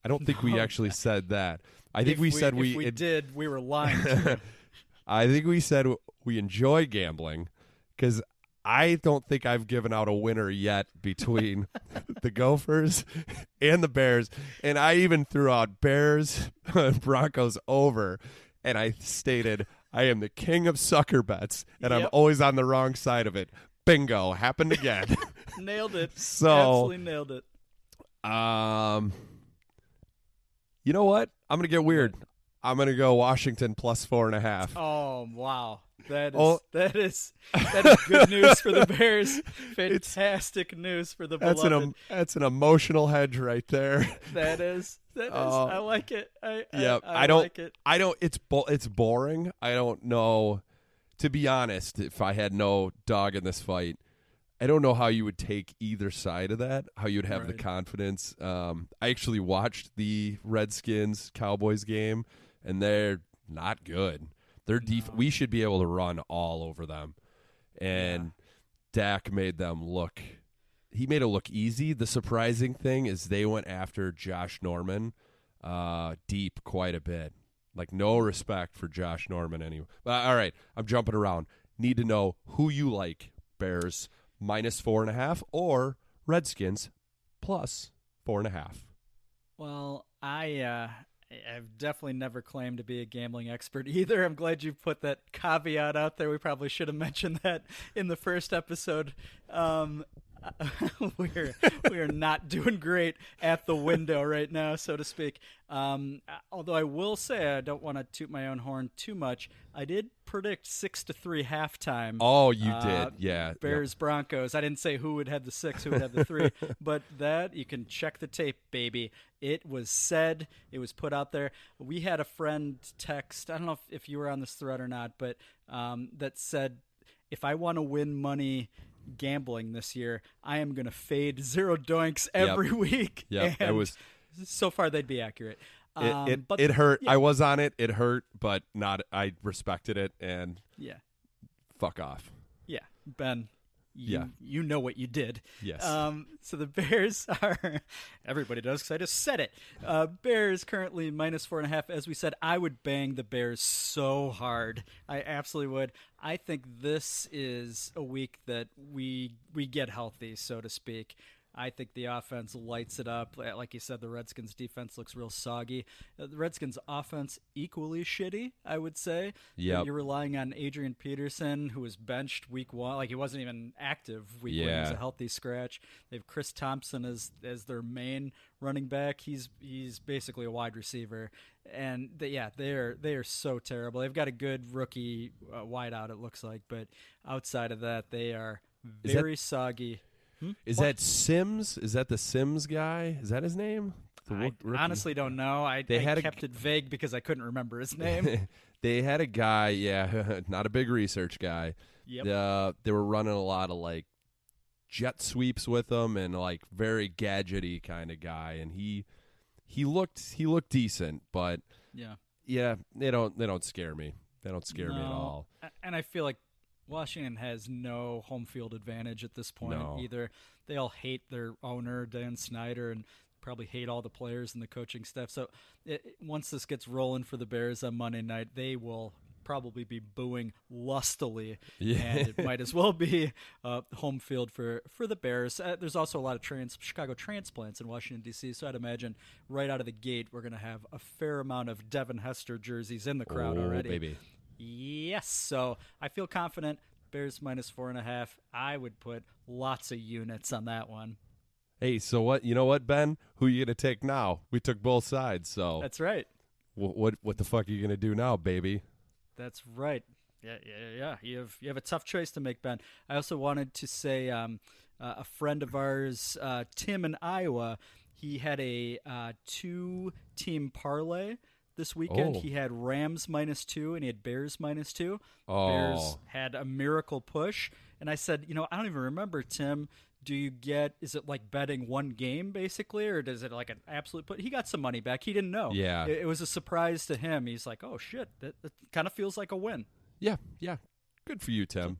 I don't think we actually said that. I think If we, said we. we it- did, we were lying. to. I think we said we enjoy gambling because I don't think I've given out a winner yet between the Gophers and the Bears, and I even threw out Bears Broncos over, and I stated I am the king of sucker bets, and I'm always on the wrong side of it. Bingo, happened again. nailed it. So- Absolutely nailed it. Um, you know what? I'm gonna get weird. I'm gonna go Washington plus four and a half. Oh wow, that is Oh. that is that is good news for the Bears. Fantastic news for the That's an beloved. em- that's an emotional hedge right there. that is that is. Oh. I like it. I yeah, I, I, don't. like it. I don't. It's bo- it's boring. I don't know. To be honest, if I had no dog in this fight, I don't know how you would take either side of that. How you'd have the confidence. Um, I actually watched the Redskins Cowboys game, and they're not good. Their def- We should be able to run all over them, and Dak made them look. He made it look easy. The surprising thing is they went after Josh Norman uh, deep quite a bit. Like no respect for Josh Norman anyway. But all right, I'm jumping around. Need to know who you like. Bears minus four and a half, or Redskins plus four and a half. Well, I uh, I've definitely never claimed to be a gambling expert either. I'm glad you put that caveat out there. We probably should have mentioned that in the first episode. Um, we're we are not doing great at the window right now, so to speak. Um, although I will say I don't want to toot my own horn too much. I did predict six to three halftime. Oh, you uh, did, yeah. Bears Broncos. I didn't say who would have the six, who would have the three, but that you can check the tape, baby. It was said, it was put out there. We had a friend text. I don't know if, if you were on this thread or not, but um, that said, if I want to win money gambling this year, I am going to fade zero doinks every Yep. week. Yeah, it was- so far they'd be accurate. It, Um, it, but it hurt. yeah. I was on it. It hurt, but not. I respected it and yeah, fuck off. yeah, Ben. You, Yeah. you know what you did. Yes. Um, so the Bears are, everybody does because I just said it. Uh, Bears currently minus four and a half. As we said, I would bang the Bears so hard. I absolutely would. I think this is a week that we we get healthy, so to speak. I think the offense lights it up. Like you said, the Redskins' defense looks real soggy. Uh, The Redskins' offense equally shitty, I would say. Yeah, You're relying on Adrian Peterson, who was benched week one. Like he wasn't even active week one. He was a healthy scratch. They have Chris Thompson as as their main running back. He's he's basically a wide receiver, and they, yeah, they are they are so terrible. They've got a good rookie uh, wideout, it looks like, but outside of that, they are very that- very soggy. Is that Sims? Is that the Sims guy? Is that his name? I rookie? honestly don't know. I, They I had a- kept it vague because I couldn't remember his name. they had a guy, yeah, not a big research guy. Yep. Uh, they were running a lot of like jet sweeps with him and like very gadgety kind of guy, and he he looked he looked decent, but yeah. yeah, they don't they don't scare me. They don't scare me at all. And I feel like Washington has no home field advantage at this point No. either. They all hate their owner, Dan Snyder, and probably hate all the players and the coaching staff. So it, once this gets rolling for the Bears on Monday night, they will probably be booing lustily. Yeah. And it might as well be uh, home field for, for the Bears. Uh, there's also a lot of trans, Chicago transplants in Washington, D.C., so I'd imagine right out of the gate we're going to have a fair amount of Devin Hester jerseys in the crowd oh, already. baby. Yes. So I feel confident. Bears minus four and a half. I would put lots of units on that one. Hey, so what? You know what, Ben? Who you gonna take now? We took both sides, so That's right. wh- what what the fuck are you gonna do now, baby? That's right. Yeah, yeah, yeah. You have you have a tough choice to make, Ben. I also wanted to say um, uh, a friend of ours, uh, Tim in Iowa. He had a uh, two-team parlay this weekend. Oh. He had Rams minus two, and he had Bears minus two. Oh. Bears had a miracle push, and I said, you know, I don't even remember, Tim. Do you get? Is it like betting one game basically, or does it like an absolute put? He got some money back. He didn't know. Yeah. it, it was a surprise to him. He's like, oh shit, that, that kind of feels like a win. Yeah, yeah. Good for you, Tim.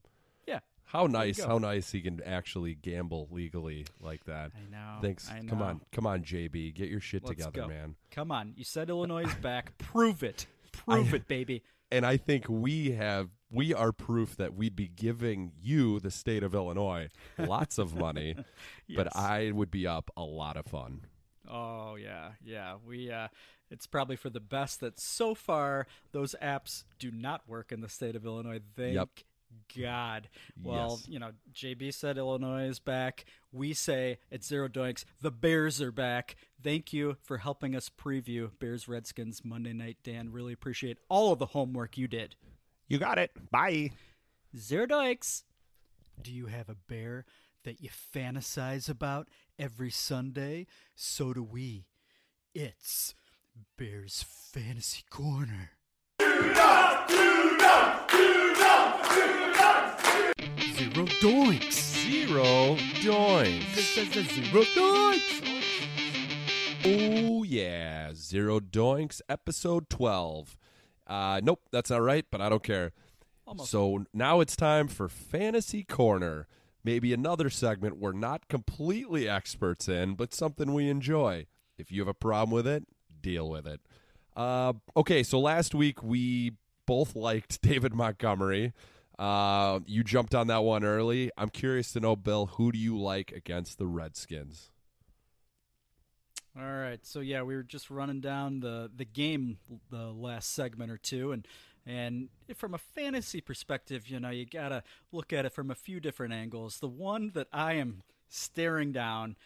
How nice, how nice he can actually gamble legally like that. I know. Thanks. I Come on, come on, JB, get your shit Let's together, go. man. Come on, you said Illinois is back. Prove it. Prove it, baby. And I think we have we are proof that we'd be giving you, the state of Illinois, lots of money, but I would be up a lot of fun. Oh yeah, yeah. We uh it's probably for the best that so far those apps do not work in the state of Illinois. Thank Yep. God. Well, Yes. you know, JB said Illinois is back. We say at Zero Doinks, the Bears are back. Thank you for helping us preview Bears Redskins Monday night, Dan. Really appreciate all of the homework you did. You got it. Bye. Zero Doinks. Do you have a bear that you fantasize about every Sunday? So do we. It's Bears Fantasy Corner. Zero Doinks. Zero doinks. Zero Doinks. Oh yeah, Zero Doinks, episode twelve. Uh, nope, that's not right, but I don't care. So now it's time for Fantasy Corner. Maybe another segment we're not completely experts in, but something we enjoy. If you have a problem with it, deal with it. Uh, okay, so last week we both liked David Montgomery. Uh, you jumped on that one early. I'm curious to know, Bill, who do you like against the Redskins? All right, so yeah, we were just running down the the game the last segment or two, and and from a fantasy perspective, you know, you gotta look at it from a few different angles. The one that I am staring down,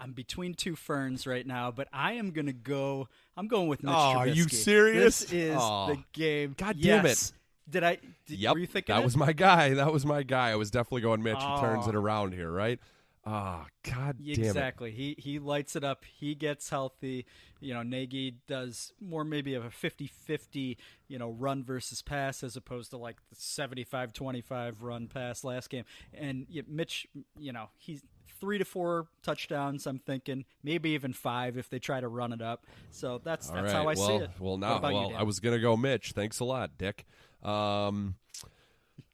I'm between two ferns right now, but I am gonna go. I'm going with Mitch Oh, are you serious? This is Oh. the game. God damn it. Did I? Did, Yep, Were you thinking that it? was my guy. That was my guy. I was definitely going Mitch. He turns Oh. it around here, right? Ah, God damn it. Exactly. He he lights it up. He gets healthy. You know, Nagy does more maybe of a 50-50, you know, run versus pass as opposed to like the 75-25 run pass last game. And Mitch, you know, he's 3 to 4 touchdowns, I'm thinking, maybe even 5 if they try to run it up. So that's All that's right. how I well, see it. Well, now, about you. I was gonna go Mitch. Thanks a lot, Dick. Um,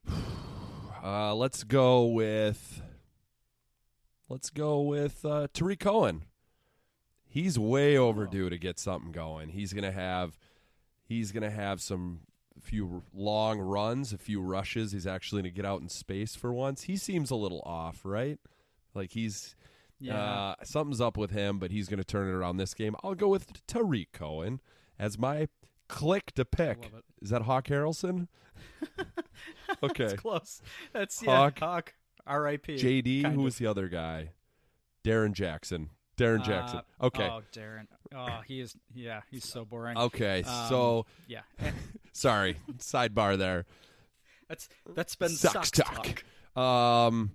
uh, let's go with. Let's go with uh, Tarik Cohen. He's way overdue to get something going. He's gonna have, he's gonna have some few long runs, a few rushes. He's actually gonna get out in space for once. He seems a little off, right? Like he's Yeah. uh, something's up with him, but he's going to turn it around this game. I'll go with Tarik Cohen as my click to pick. Is that Hawk Harrelson? okay. That's close. That's yeah, Hawk. Hawk. R.I.P. JD, who was the other guy? Darrin Jackson. Darrin Jackson. Uh, Okay. Oh, Darrin. Oh, he is. Yeah, he's so boring. Okay. Um, so, yeah, sorry. Sidebar there. that's that's been Sucks sucks talk. talk. Um,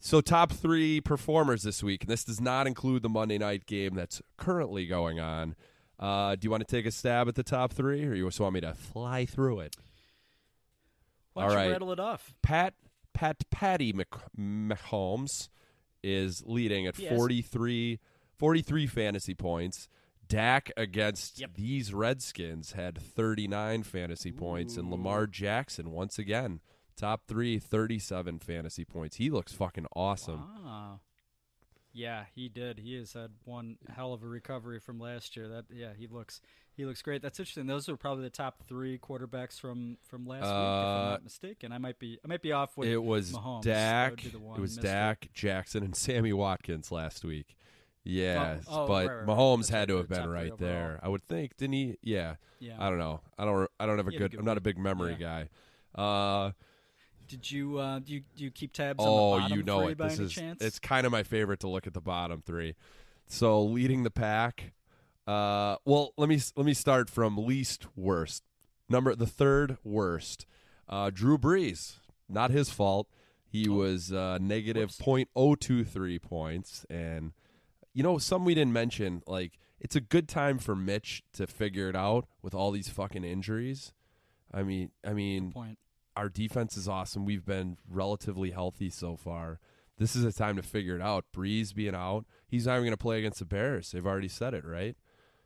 so top three performers this week, and this does not include the Monday night game that's currently going on. Uh, do you want to take a stab at the top three, or you just want me to fly through it? Why don't All you right. rattle it off? Pat Pat Patty Mc, Mahomes is leading at Yes. 43, 43 fantasy points. Dak against Yep. these Redskins had 39 fantasy points, and Lamar Jackson once again top three, 37 fantasy points. He looks fucking awesome. Wow. Yeah, he did. He has had one hell of a recovery from last year. That yeah, he looks he looks great. That's interesting. Those are probably the top three quarterbacks from from last week, if I'm Uh, not mistaken. I might be I might be off with it was Mahomes. Dak. would be the one It was. Dak, Jackson, and Sammy Watkins last week. Yes, oh, but right, right. Mahomes had to have been right there. I would think, didn't he? Yeah. Yeah. I don't know. I don't. I don't have a He had a good. good I'm not a big memory guy. Uh, Did you uh do you, do you keep tabs oh, on the bottom you know three it. by This any is. chance? It's kind of my favorite to look at the bottom three. So leading the pack. Uh, well, let me let me start from least worst. Number the third worst. Uh, Drew Brees. Not his fault. He was uh, negative .023 points, and you know some we didn't mention. Like it's a good time for Mitch to figure it out with all these fucking injuries. I mean, I mean, point. Our defense is awesome. We've been relatively healthy so far. This is a time to figure it out. Brees being out, he's not even going to play against the Bears. They've already said it, right?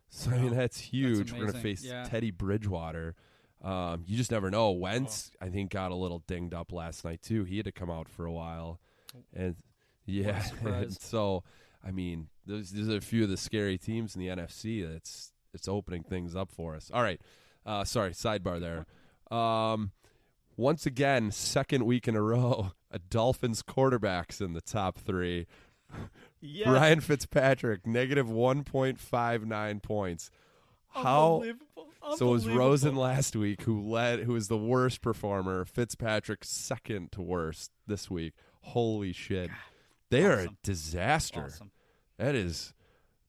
So I mean, that's huge. We're going to face Yeah. Teddy Bridgewater. Um, you just never know. Wentz, I think, got a little dinged up last night too. He had to come out for a while, and yeah, and so I mean, those these are a few of the scary teams in the NFC. That's it's opening things up for us. All right, uh, sorry, sidebar there. Um, once again, second week in a row, a Dolphins quarterback's in the top three. Yes. Ryan Fitzpatrick, negative one point five nine points. How Unbelievable. so it was Rosen last week who led who was the worst performer. Fitzpatrick second to worst this week. Holy shit. They are a disaster. Awesome. That is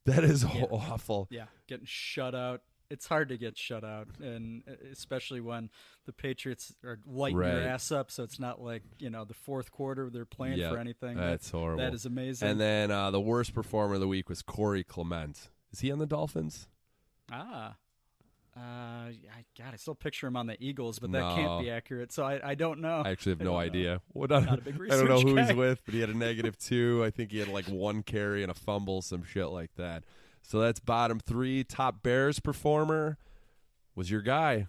that is Yeah. awful. Yeah, getting shut out. It's hard to get shut out, and especially when the Patriots are lighting Right. your ass up. So it's not like you know the fourth quarter they're playing Yeah, for anything. that's That- horrible. That is amazing. And then uh, the worst performer of the week was Corey Clement. Is he on the Dolphins? ah, uh, I, God, I still picture him on the Eagles, but that No. can't be accurate. So I, I don't know. I actually have I no idea. What I, Not a big I don't know who guy. he's with, but he had a negative two. I think he had like one carry and a fumble, some shit like that. So that's bottom three. Top Bears performer was your guy,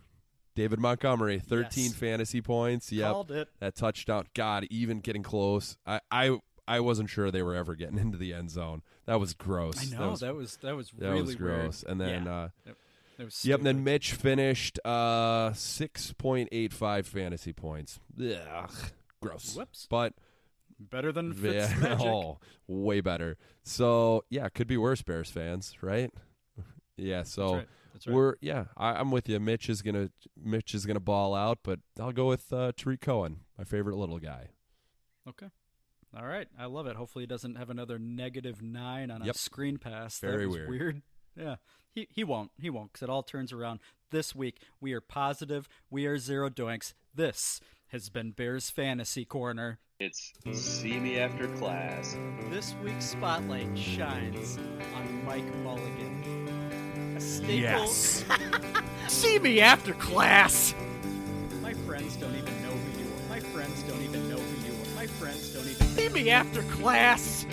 David Montgomery. Thirteen Yes. fantasy points. Yep, that touchdown. God, even getting close. I, I I wasn't sure they were ever getting into the end zone. That was gross. I That know was, that was that was that really was gross. Weird. And then Yeah. uh, Yep. It was Yep, and then. Mitch finished uh 6.85 fantasy points. Ugh, gross. Whoops. But better than yeah, Fitzmagic. oh, way better. So, yeah, could be worse Bears fans, right? Yeah, so That's right. That's right. we're yeah, I, I'm with you. Mitch is gonna Mitch is gonna ball out, but I'll go with uh, Tarik Cohen, my favorite little guy. Okay. All right. I love it. Hopefully he doesn't have another negative nine on Yep. a screen pass. That Very was weird. Yeah. He he won't. He won't because it all turns around this week. We are positive. We are zero doinks. This has been Bears Fantasy Corner. It's see me after class. This week's spotlight shines on Mike Mulligan. A staple. See me after class. My friends don't even know who you are. My friends don't even know who you are. My friends don't even see me after class.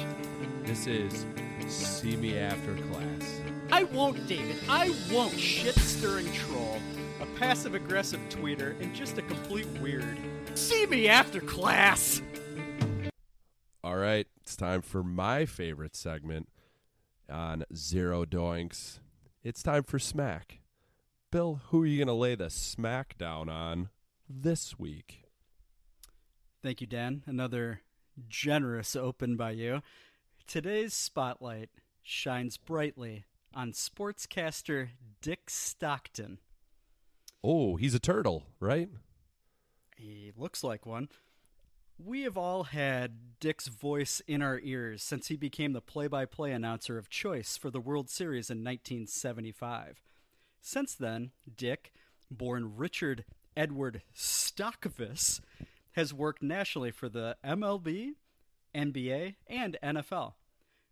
This is See Me After Class. I won't, David. I won't. Shit stirring troll, a passive aggressive tweeter, and just a complete weird. See me after class. All right, it's time for my favorite segment on Zero Doinks. It's time for Smack. Bill, who are you going to lay the smack down on this week? Thank you, Dan. Another generous open by you. Today's spotlight shines brightly on sportscaster Dick Stockton. Oh, he's a turtle, right? He looks like one. We have all had Dick's voice in our ears since he became the play by play announcer of choice for the World Series in 1975. Since then, Dick, born Richard Edward Stokvis, has worked nationally for the MLB, NBA, and NFL.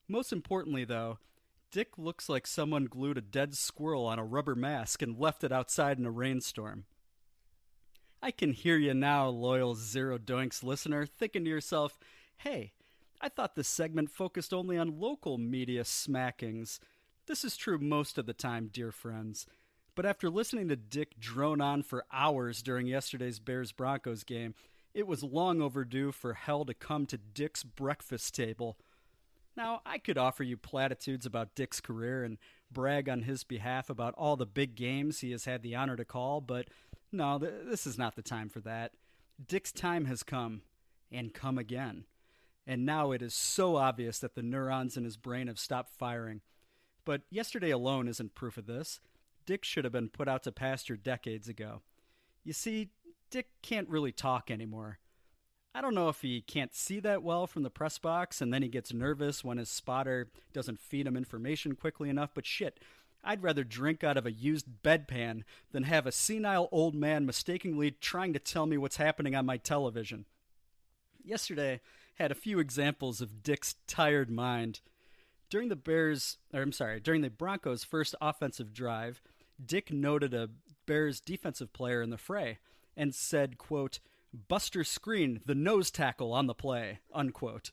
Most importantly, though, Dick looks like someone glued a dead squirrel on a rubber mask and left it outside in a rainstorm. I can hear you now, loyal Zero Doinks listener, thinking to yourself, hey, I thought this segment focused only on local media smackings. This is true most of the time, dear friends. But after listening to Dick drone on for hours during yesterday's Bears Broncos game, it was long overdue for hell to come to Dick's breakfast table. Now, I could offer you platitudes about Dick's career and brag on his behalf about all the big games he has had the honor to call, but no, th- this is not the time for that. Dick's time has come, and come again. And now it is so obvious that the neurons in his brain have stopped firing. But yesterday alone isn't proof of this. Dick should have been put out to pasture decades ago. You see, Dick can't really talk anymore. I don't know if he can't see that well from the press box and then he gets nervous when his spotter doesn't feed him information quickly enough, but shit, I'd rather drink out of a used bedpan than have a senile old man mistakenly trying to tell me what's happening on my television. Yesterday had a few examples of Dick's tired mind. During the Bears, or I'm sorry, during the Broncos' first offensive drive, Dick noted a Bears defensive player in the fray and said, quote, Buster Skrine, the nose tackle on the play, unquote.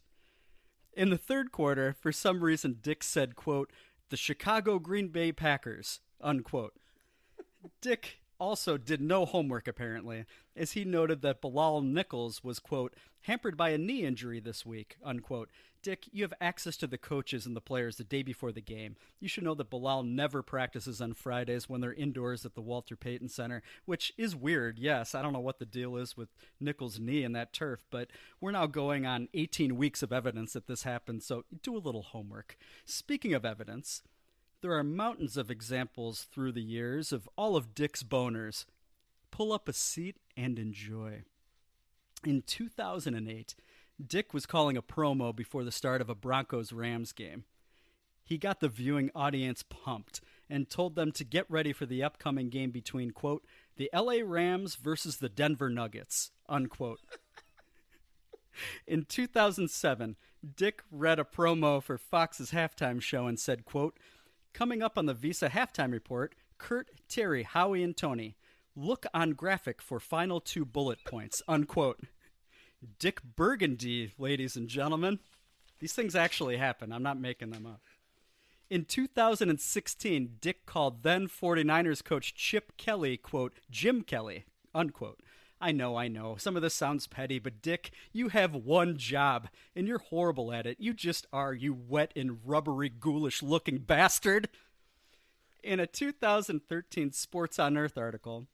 In the third quarter, for some reason, Dick said, quote, the Chicago Green Bay Packers, unquote. Dick also did no homework, apparently, as he noted that Bilal Nichols was, quote, hampered by a knee injury this week, unquote. Dick, you have access to the coaches and the players the day before the game. You should know that Bilal never practices on Fridays when they're indoors at the Walter Payton Center, which is weird, yes. I don't know what the deal is with Nichols' knee and that turf, but we're now going on 18 weeks of evidence that this happened, so do a little homework. Speaking of evidence, there are mountains of examples through the years of all of Dick's boners. Pull up a seat and enjoy. In 2008, Dick was calling a promo before the start of a Broncos Rams game. He got the viewing audience pumped and told them to get ready for the upcoming game between, quote, the LA Rams versus the Denver Nuggets, unquote. In 2007, Dick read a promo for Fox's halftime show and said, quote, Coming up on the Visa halftime report, Curt, Terry, Howie, and Tony. Look on graphic for final two bullet points, unquote. Dick Burgundy, ladies and gentlemen. These things actually happen. I'm not making them up. In 2016, Dick called then 49ers coach Chip Kelly, quote, Jim Kelly, unquote. I know, I know. Some of this sounds petty, but Dick, you have one job, and you're horrible at it. You just are, you wet and rubbery, ghoulish looking bastard. In a 2013 Sports on Earth article,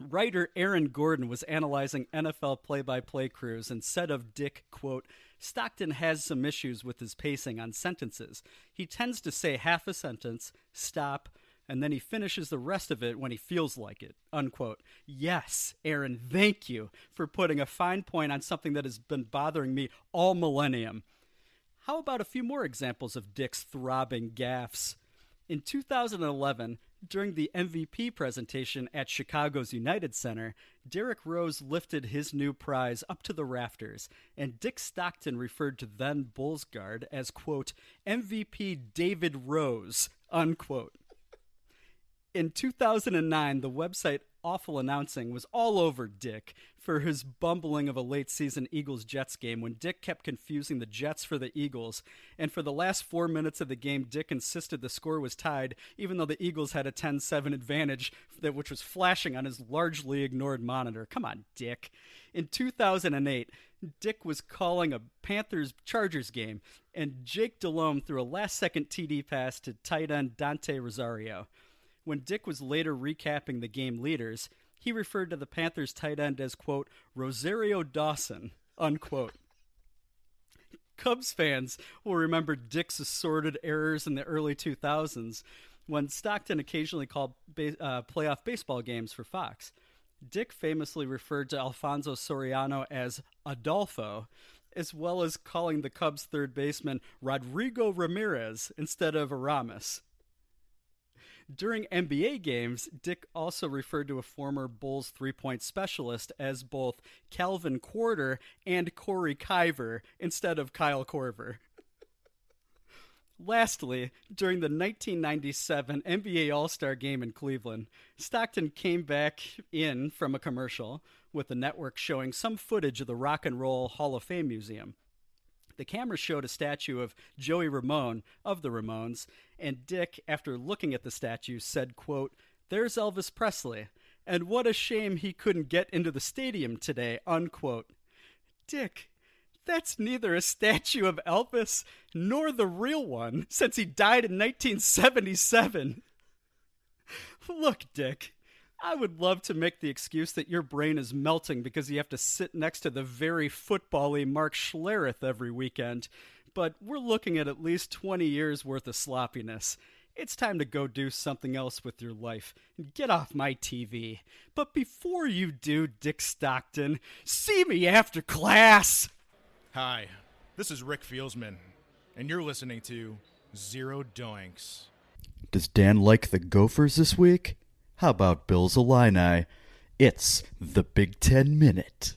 writer Aaron Gordon was analyzing NFL play by play crews and said of Dick, quote, Stockton has some issues with his pacing on sentences. He tends to say half a sentence, stop, and then he finishes the rest of it when he feels like it. Unquote. Yes, Aaron, thank you for putting a fine point on something that has been bothering me all millennium. How about a few more examples of Dick's throbbing gaffes? In 2011, during the MVP presentation at Chicago's United Center, Derrick Rose lifted his new prize up to the rafters, and Dick Stockton referred to then Bulls guard as, quote, MVP David Rose, unquote. In 2009, the website Awful Announcing was all over Dick for his bumbling of a late season Eagles Jets game when Dick kept confusing the Jets for the Eagles. And for the last four minutes of the game, Dick insisted the score was tied, even though the Eagles had a 10 7 advantage, that, which was flashing on his largely ignored monitor. Come on, Dick. In 2008, Dick was calling a Panthers Chargers game, and Jake Delhomme threw a last second TD pass to tight end Dante Rosario. When Dick was later recapping the game leaders, he referred to the Panthers tight end as, quote, Rosario Dawson, unquote. Cubs fans will remember Dick's assorted errors in the early 2000s when Stockton occasionally called ba- uh, playoff baseball games for Fox. Dick famously referred to Alfonso Soriano as Adolfo, as well as calling the Cubs third baseman Rodrigo Ramirez instead of Aramis. During NBA games, Dick also referred to a former Bulls three point specialist as both Calvin Quarter and Corey Kiver instead of Kyle Korver. Lastly, during the 1997 NBA All Star game in Cleveland, Stockton came back in from a commercial with the network showing some footage of the Rock and Roll Hall of Fame Museum. The camera showed a statue of Joey Ramone of the Ramones, and Dick, after looking at the statue, said, quote, There's Elvis Presley, and what a shame he couldn't get into the stadium today, unquote. Dick, that's neither a statue of Elvis nor the real one, since he died in 1977. Look, Dick, I would love to make the excuse that your brain is melting because you have to sit next to the very football-y Mark Schlereth every weekend, but we're looking at at least 20 years worth of sloppiness. It's time to go do something else with your life. And get off my TV. But before you do, Dick Stockton, see me after class! Hi, this is Rick Fieldsman, and you're listening to Zero Doinks. Does Dan like the Gophers this week? How about Bills Illini? It's the Big Ten Minute.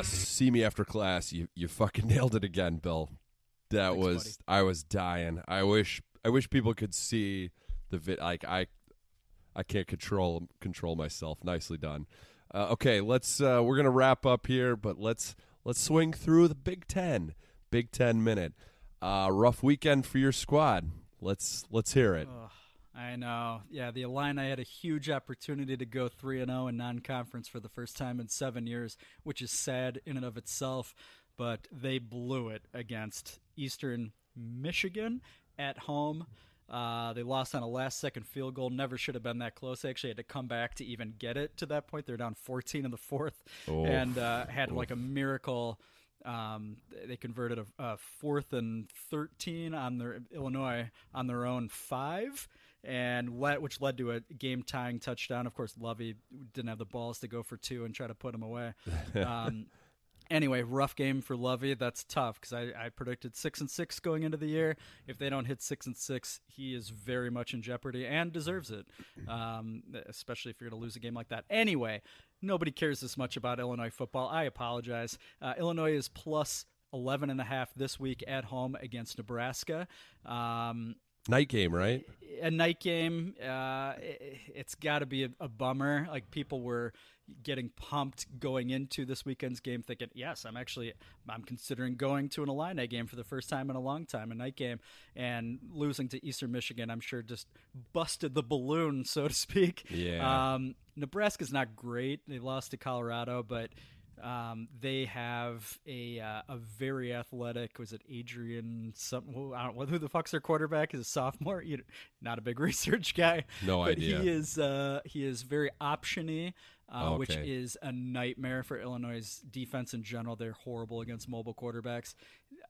Uh, see me after class. You you fucking nailed it again, Bill. That Thanks, was I was dying. I wish I wish people could see the vid. Like I I can't control control myself. Nicely done. Uh, okay, let's uh, we're gonna wrap up here, but let's let's swing through the Big Ten. Big Ten minute. Uh, rough weekend for your squad. Let's let's hear it. Ugh, I know. Yeah, the Illini had a huge opportunity to go 3 and 0 in non-conference for the first time in 7 years, which is sad in and of itself, but they blew it against Eastern Michigan at home. Uh, they lost on a last-second field goal. Never should have been that close. They actually had to come back to even get it to that point. They're down 14 in the fourth, Oh. and uh, had like a miracle. Um, they converted a, a fourth and 13 on their Illinois on their own five, and let, which led to a game tying touchdown. Of course, Lovie didn't have the balls to go for two and try to put him away. Um, anyway, rough game for Lovie. That's tough because I, I predicted six and six going into the year. If they don't hit six and six, he is very much in jeopardy and deserves it, um, especially if you're going to lose a game like that. Anyway, nobody cares this much about Illinois football. I apologize. Uh, Illinois is plus 11 and a half this week at home against Nebraska. Um, Night game, right? a night game. Uh, it, it's got to be a, a, bummer. Like people were getting pumped going into this weekend's game, thinking, "Yes, I'm actually I'm considering going to an Illini game for the first time in a long time, a night game." And losing to Eastern Michigan, I'm sure just busted the balloon, so to speak. Yeah. Um, Nebraska's not great. They lost to Colorado, but um, they have a uh, a very athletic. Was it Adrian? Some I don't know who the fuck's their quarterback is. A sophomore. You, not a big research guy. No idea. He is uh, he is very optiony. Uh, Okay. Which is a nightmare for Illinois' defense in general. They're horrible against mobile quarterbacks.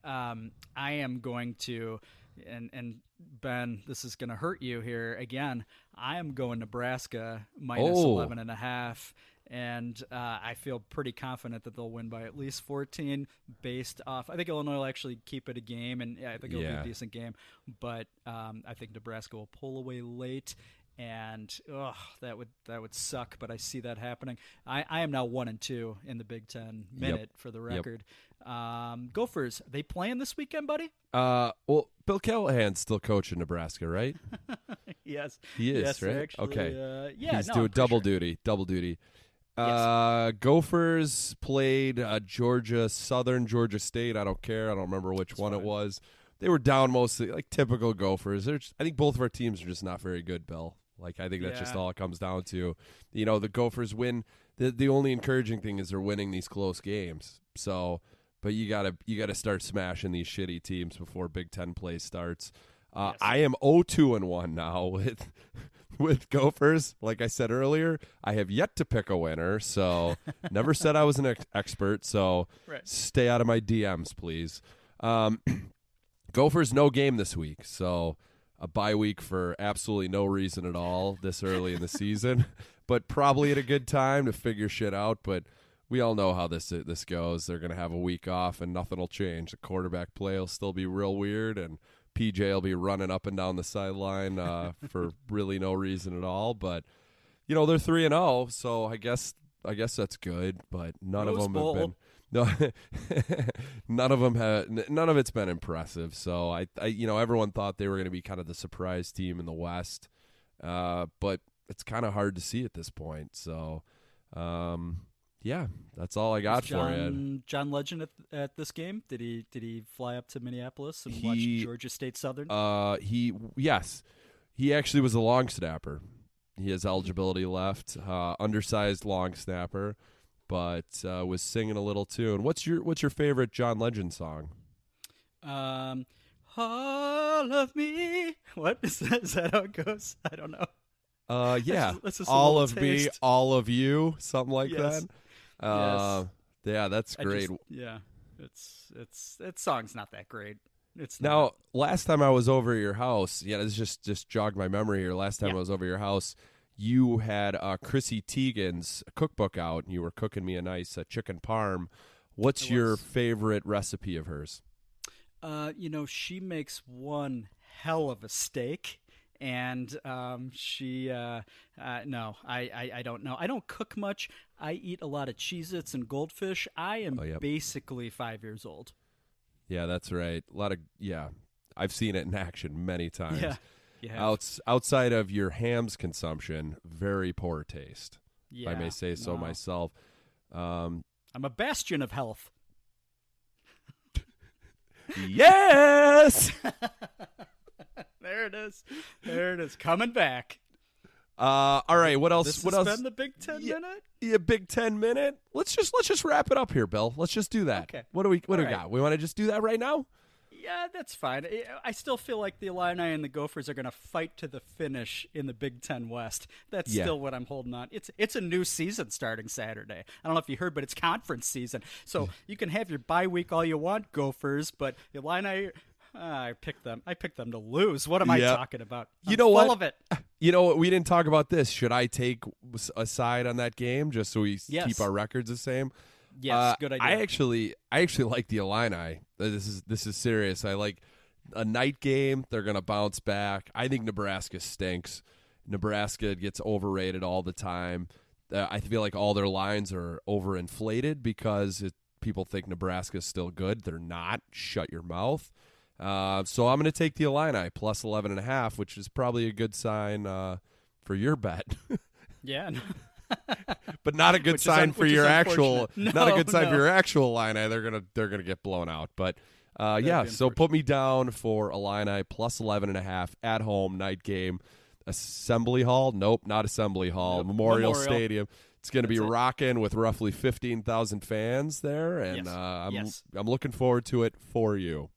Um, I am going to, and and Ben, this is going to hurt you here again. I am going Nebraska minus Oh. 11 and a half and uh, I feel pretty confident that they'll win by at least 14 based off. I think Illinois will actually keep it a game, and I think it'll be a decent game. But um, I think Nebraska will pull away late, and ugh, that would that would suck. But I see that happening. I, I am now one and two in the Big Ten minute for the record. Um, Gophers, they playing this weekend, buddy? Uh, well, Bill Callahan's still coaching Nebraska, right? yes, He is, yes, right? Actually, Okay. uh, yeah, He's no, doing double sure. duty. Double duty. Uh, Gophers played uh, Georgia Southern, Georgia State. I don't care. I don't remember which one it was. They were down mostly, like typical Gophers. They're just, I think both of our teams are just not very good, Bill. Like I think that's just all it comes down to. You know, the Gophers win. The the only encouraging thing is they're winning these close games. So, but you gotta you gotta start smashing these shitty teams before Big Ten play starts. Uh, Yes. I am 0-2 and one now with with Gophers. Like I said earlier, I have yet to pick a winner. So never said I was an ex- expert. So Right. stay out of my DMs, please. Um, Gophers no game this week, so a bye week for absolutely no reason at all this early in the season, but probably at a good time to figure shit out. But we all know how this this goes. They're gonna have a week off and nothing will change. The quarterback play will still be real weird, and PJ will be running up and down the sideline uh, for really no reason at all. But you know they're three and zero, so I guess I guess that's good. But none Rose of them Bowl. have been. No, none of them have. None of it's been impressive. So I, I you know, everyone thought they were going to be kind of the surprise team in the West, uh, but it's kind of hard to see at this point. So, um, yeah, that's all I got Was for you. John, John Legend at, at this game? Did he did he fly up to Minneapolis and watch Georgia State Southern? Uh, he yes, he actually was a long snapper. He has eligibility left. Uh, undersized long snapper, but uh, was singing a little tune. What's your What's your favorite John Legend song? Um, all of me. What is that? Is that how it goes? I don't know. Uh, yeah, just- that's just all of me, all of you, something like Yes. that. Uh, yeah, that's great. just- yeah, it's it's that song's not that great. It's Now, not. last time I was over at your house, yeah, this just just jogged my memory here. Last time Yeah. I was over at your house, you had uh, Chrissy Teigen's cookbook out, and you were cooking me a nice uh, chicken parm. What's your favorite recipe of hers? Uh, you know, she makes one hell of a steak. And um, she, uh, uh, no, I, I, I don't know. I don't cook much. I eat a lot of Cheez Its and goldfish. I am Oh, yep. basically five years old. Yeah, that's right. A lot of yeah, I've seen it in action many times. Yeah. Yeah. Outs, outside of your Hamm's consumption, very poor taste. if I may say so no. myself. Um, I'm a bastion of health. yes. There it is. There it is. Coming back. Uh, all right. What else? This what else? been the Big Ten Yeah. minute. Yeah, Big Ten minute. Let's just let's just wrap it up here, Bill. Let's just do that. Okay. What do we what do we right. got? We want to just do that right now? Yeah, that's fine. I- I still feel like the Illini and the Gophers are going to fight to the finish in the Big Ten West. That's Yeah. still what I'm holding on. It's it's a new season starting Saturday. I don't know if you heard, but it's conference season. So you can have your bye week all you want, Gophers, but the Illini. Ah, I picked them. I picked them to lose. What am I talking about? You I'm know full what? of it. You know what? We didn't talk about this. Should I take a side on that game just so we Yes. keep our records the same? Yes, Uh, good idea. I actually, I actually like the Illini. This is this is serious. I like a night game. They're gonna bounce back. I think Nebraska stinks. Nebraska gets overrated all the time. Uh, I feel like all their lines are overinflated because it, people think Nebraska's still good. They're not. Shut your mouth. Uh, so I'm going to take the Illini plus 11 and a half, which is probably a good sign uh, for your bet. Yeah. but not a good Which sign un- for your actual unfortunate. not a good sign no. for your actual Illini. They're gonna they're gonna get blown out. But uh, yeah, so put me down for Illini plus 11 and a half at home night game. Assembly Hall? Nope, not Assembly Hall. Nope. Memorial, Memorial. Stadium. It's going to be rocking with roughly 15,000 fans there, and Yes. uh, I'm Yes. I'm looking forward to it for you.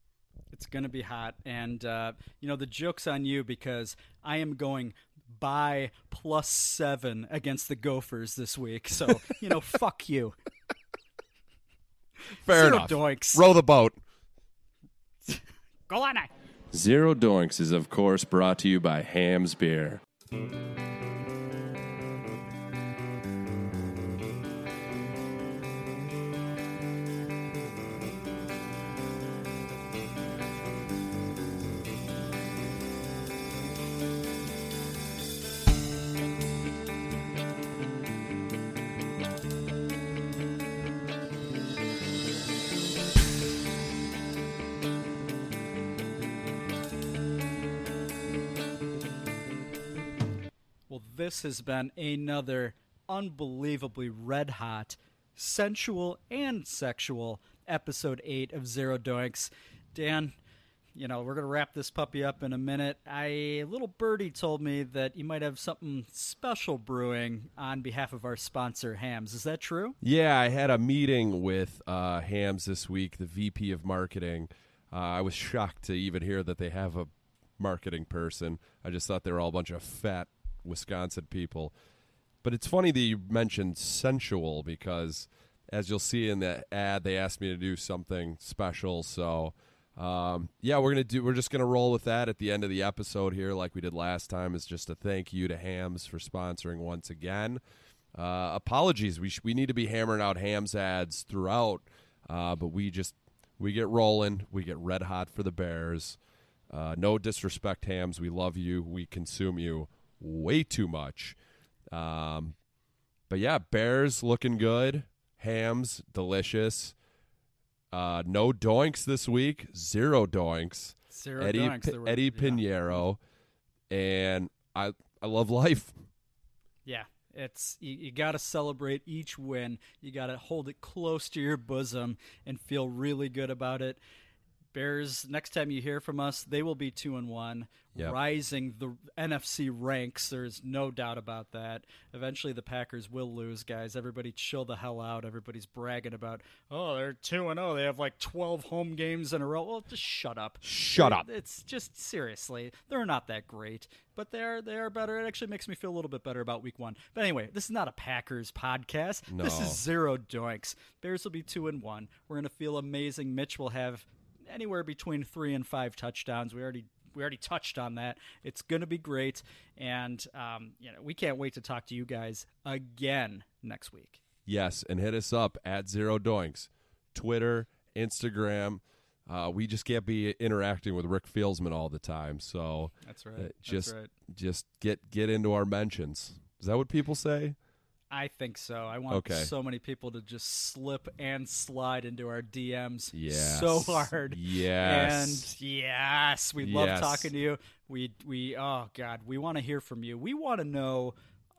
It's going to be hot. And, uh, you know, the joke's on you because I am going by plus seven against the Gophers this week. So, you know, fuck you. Fair Zero enough. doinks. Row the boat. Go on, I. Zero Doinks is, of course, brought to you by Hamm's Beer. This has been another unbelievably red hot, sensual, and sexual episode 8 of Zero Doinks. Dan, you know, we're going to wrap this puppy up in a minute. I little birdie told me that you might have something special brewing on behalf of our sponsor Hamm's. Is that true? Yeah, I had a meeting with uh, Hamm's this week, the VP of marketing. Uh, I was shocked to even hear that they have a marketing person. I just thought they were all a bunch of fat Wisconsin people. But it's funny that you mentioned sensual because, as you'll see in the ad, they asked me to do something special. So, um, yeah, we're gonna do. We're just gonna roll with that at the end of the episode here, like we did last time. Is just a thank you to Hamm's for sponsoring once again. Uh, apologies, we sh- we need to be hammering out Hamm's ads throughout, uh, but we just we get rolling. We get red hot for the Bears. Uh, no disrespect, Hamm's. We love you. We consume you way too much. Um, but yeah, Bears looking good. Hamm's delicious. Uh, no doinks this week. Zero doinks. Zero Eddie doinks. P- were- Eddie yeah. Piñeiro, and I I love life. Yeah, it's you, you got to celebrate each win. You got to hold it close to your bosom and feel really good about it. Bears. Next time you hear from us, they will be two and one, Yep. rising the NFC ranks. There's no doubt about that. Eventually, the Packers will lose, guys. Everybody, chill the hell out. Everybody's bragging about, oh, they're two and zero. They have like twelve home games in a row. Well, just shut up. Shut up. It's just seriously, they're not that great, but they are they are better. It actually makes me feel a little bit better about Week One. But anyway, this is not a Packers podcast. This is zero doinks. Bears will be two and one. We're gonna feel amazing. Mitch will have anywhere between three and five touchdowns. We already we already touched on that. It's gonna be great, and um, you know we can't wait to talk to you guys again next week. Yes, and hit us up at Zero Doinks, Twitter, Instagram. Uh, we just can't be interacting with Rick Fieldsman all the time, so That's uh, right. just That's right. just get get into our mentions. Is that what people say? I think so. I want Okay. so many people to just slip and slide into our DMs Yes. so hard. Yes. And yes, we love Yes. talking to you. We we oh god, we want to hear from you. We want to know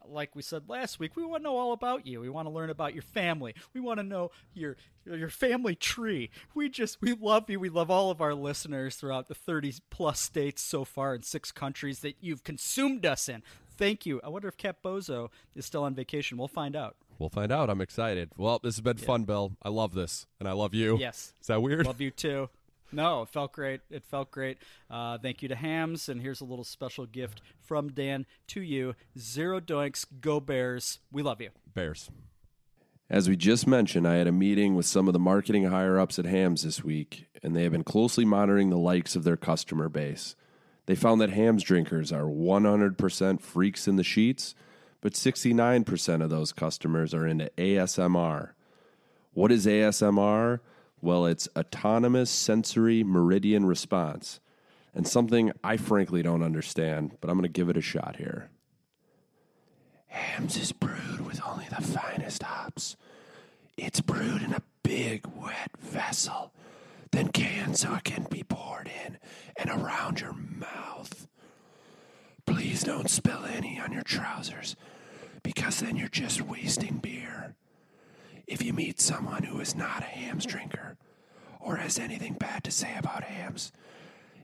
like we said last week, we want to know all about you. We want to learn about your family. We want to know your your family tree. We just we love you. We love all of our listeners throughout the 30 plus states so far in six countries that you've consumed us in. Thank you. I wonder if Cap Bozo is still on vacation. We'll find out. We'll find out. I'm excited. Well, this has been fun, Bill. I love this, and I love you. Yes. Is that weird? Love you too. No, it felt great. It felt great. Uh, thank you to Hamm's, and here's a little special gift from Dan to you. Zero doinks, go Bears. We love you. Bears. As we just mentioned, I had a meeting with some of the marketing higher ups at Hamm's this week, and they have been closely monitoring the likes of their customer base. They found that Hamm's drinkers are 100% freaks in the sheets, but 69% of those customers are into ASMR. What is ASMR? Well, it's autonomous sensory meridian response, and something I frankly don't understand, but I'm going to give it a shot here. Hamm's is brewed with only the finest hops. It's brewed in a big, wet vessel. Then can so it can be poured in and around your mouth. Please don't spill any on your trousers because then you're just wasting beer. If you meet someone who is not a Hamm's drinker or has anything bad to say about Hamm's,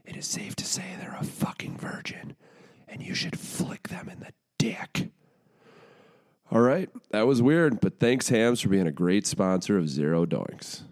it is safe to say they're a fucking virgin and you should flick them in the dick. All right, that was weird, but thanks, Hamm's, for being a great sponsor of Zero Doinks.